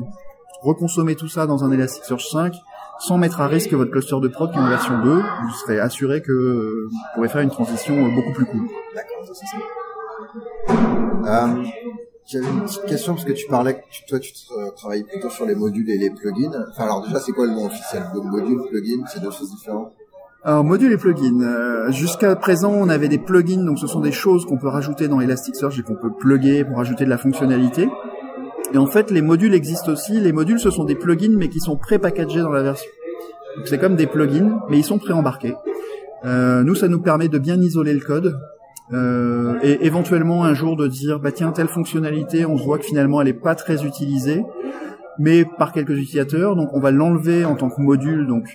Speaker 3: reconsommer tout ça dans un Elasticsearch 5 sans mettre à risque votre cluster de prod qui est en version 2, vous serez assuré que vous pourrez faire une transition beaucoup plus cool.
Speaker 2: D'accord, ça c'est ça. Euh, j'avais une petite question parce que tu parlais que tu, toi tu travailles plutôt sur les modules et les plugins. Enfin alors déjà c'est quoi le nom officiel? Module, plugin, c'est deux choses différentes.
Speaker 3: Alors module et plugin. Euh, jusqu'à présent on avait des plugins, donc ce sont des choses qu'on peut rajouter dans Elasticsearch et qu'on peut plugger pour ajouter de la fonctionnalité. Et en fait les modules existent aussi. Les modules ce sont des plugins mais qui sont pré-packagés dans la version. Donc c'est comme des plugins mais ils sont pré-embarqués. Euh, nous ça nous permet de bien isoler le code euh, et éventuellement un jour de dire bah tiens telle fonctionnalité on voit que finalement elle est pas très utilisée mais par quelques utilisateurs donc on va l'enlever en tant que module donc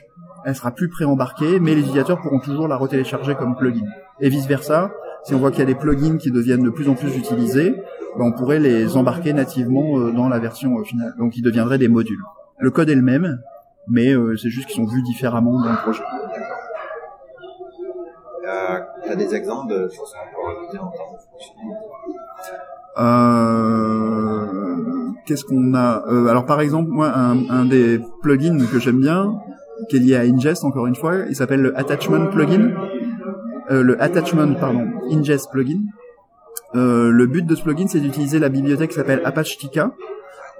Speaker 3: elle sera plus pré-embarquée mais les utilisateurs pourront toujours la retélécharger comme plugin et vice versa si on voit qu'il y a des plugins qui deviennent de plus en plus utilisés bah, on pourrait les embarquer nativement euh, dans la version euh, finale. Donc ils deviendraient des modules. Le code est le même mais c'est juste qu'ils sont vus différemment dans le projet.
Speaker 2: Euh, tu as des exemples de choses qu'on peut rajouter en termes de
Speaker 3: euh, Qu'est-ce qu'on a? Euh, Alors par exemple, moi, un, un des plugins que j'aime bien, qui est lié à Ingest, encore une fois, il s'appelle le Attachment Plugin. Euh, le Attachment, pardon, Ingest Plugin. Euh, le but de ce plugin, c'est d'utiliser la bibliothèque qui s'appelle Apache Tika,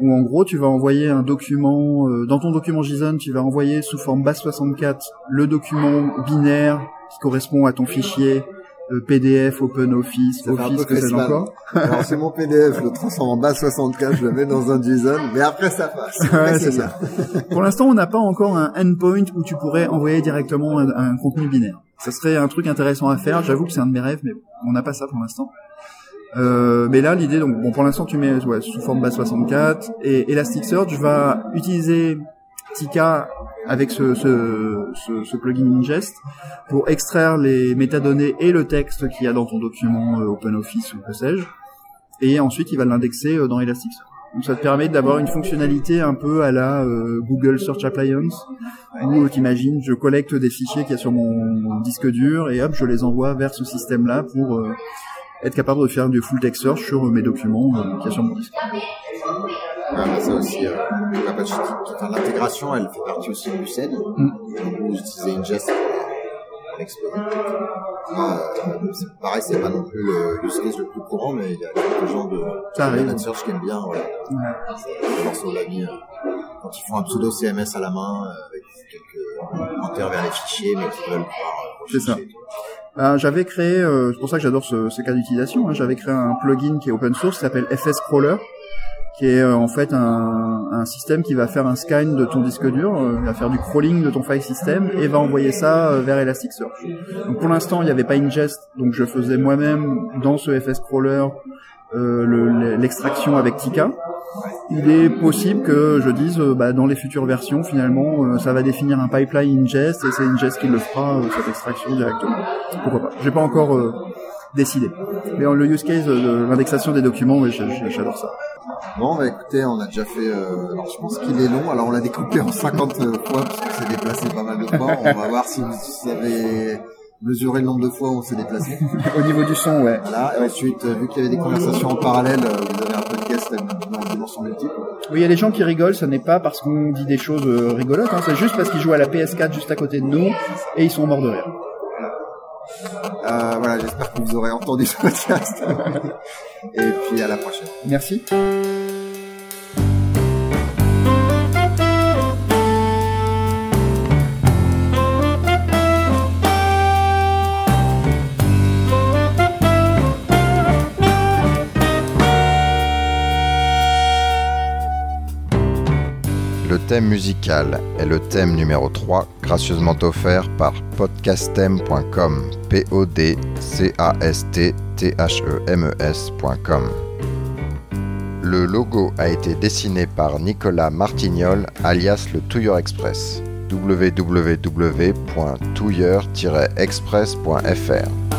Speaker 3: où en gros, tu vas envoyer un document, euh, dans ton document JSON, tu vas envoyer sous forme base64 le document binaire qui correspond à ton fichier euh, PDF, OpenOffice, Office, que sais-je encore. [laughs]
Speaker 2: Alors c'est mon PDF, je le transforme en base 64, je le mets dans un JSON, mais après ça passe.
Speaker 3: ouais, c'est ça. [laughs] Pour l'instant, on n'a pas encore un endpoint où tu pourrais envoyer directement un, contenu binaire. Ça serait un truc intéressant à faire. J'avoue que c'est un de mes rêves, mais on n'a pas ça pour l'instant. Euh, mais là, l'idée, donc, bon, pour l'instant, tu mets ouais, sous forme base 64 et Elasticsearch va utiliser Tika avec ce, ce, ce, ce, plugin ingest pour extraire les métadonnées et le texte qu'il y a dans ton document euh, OpenOffice ou que sais-je, et ensuite il va l'indexer euh, dans Elasticsearch. Donc ça te permet d'avoir une fonctionnalité un peu à la euh, Google Search Appliance, où t'imagines, je collecte des fichiers qu'il y a sur mon, disque dur et hop, je les envoie vers ce système-là pour être capable de faire du full text search sur mes documents mon disque.
Speaker 2: Ah, bah, ça aussi, euh, l'intégration, elle fait partie aussi du SED. Mm. Vous utilisez Ingest pour l'explorer. Euh, pareil, c'est pas non plus le use case le plus courant, mais il y a quelques gens de, de search qui aiment bien, voilà. Ouais. Euh, quand ils font un pseudo CMS à la main, euh, avec quelques commentaires vers les fichiers, mais qui veulent pouvoir
Speaker 3: C'est ça. Ben, j'avais créé, euh, c'est pour ça que j'adore ce, cas d'utilisation, hein, j'avais créé un plugin qui est open source, qui s'appelle FS Crawler, qui est euh, en fait un, un, système qui va faire un scan de ton disque dur, euh, va faire du crawling de ton file system et va envoyer ça euh, vers Elasticsearch. Donc pour l'instant, il n'y avait pas ingest, donc je faisais moi-même dans ce FS crawler l'extraction avec Tika. Il est possible que je dise, bah, dans les futures versions, finalement, ça va définir un pipeline ingest et c'est ingest qui le fera cette extraction directement. Pourquoi pas J'ai pas encore décidé. Mais le use case de l'indexation des documents, j'adore ça.
Speaker 2: Bon, bah écoutez, on a déjà fait. Euh, alors, je pense qu'il est long. Alors, on l'a découpé en 50 fois parce qu'on s'est déplacé pas mal de fois. On va voir si vous avez mesuré le nombre de fois où on s'est déplacé. [laughs]
Speaker 3: Au niveau du son, ouais.
Speaker 2: Voilà. Et ensuite, euh, vu qu'il y avait des conversations en parallèle, euh, vous avez un podcast dans dimension multiple.
Speaker 3: Oui, il y a des gens qui rigolent. Ce n'est pas parce qu'on dit des choses rigolotes. Hein, c'est juste parce qu'ils jouent à la PS4 juste à côté de nous et ils sont morts de rire.
Speaker 2: Euh, voilà, j'espère que vous aurez entendu ce podcast. [laughs] Et puis à la prochaine.
Speaker 3: Merci.
Speaker 4: Thème musical est le thème numéro 3, gracieusement offert par podcastem.com. P-O-D-C-A-S-T-T-H-E-M-E-S.com. Le logo a été dessiné par Nicolas Martignol, alias le Touilleur Express. www.touilleur-express.fr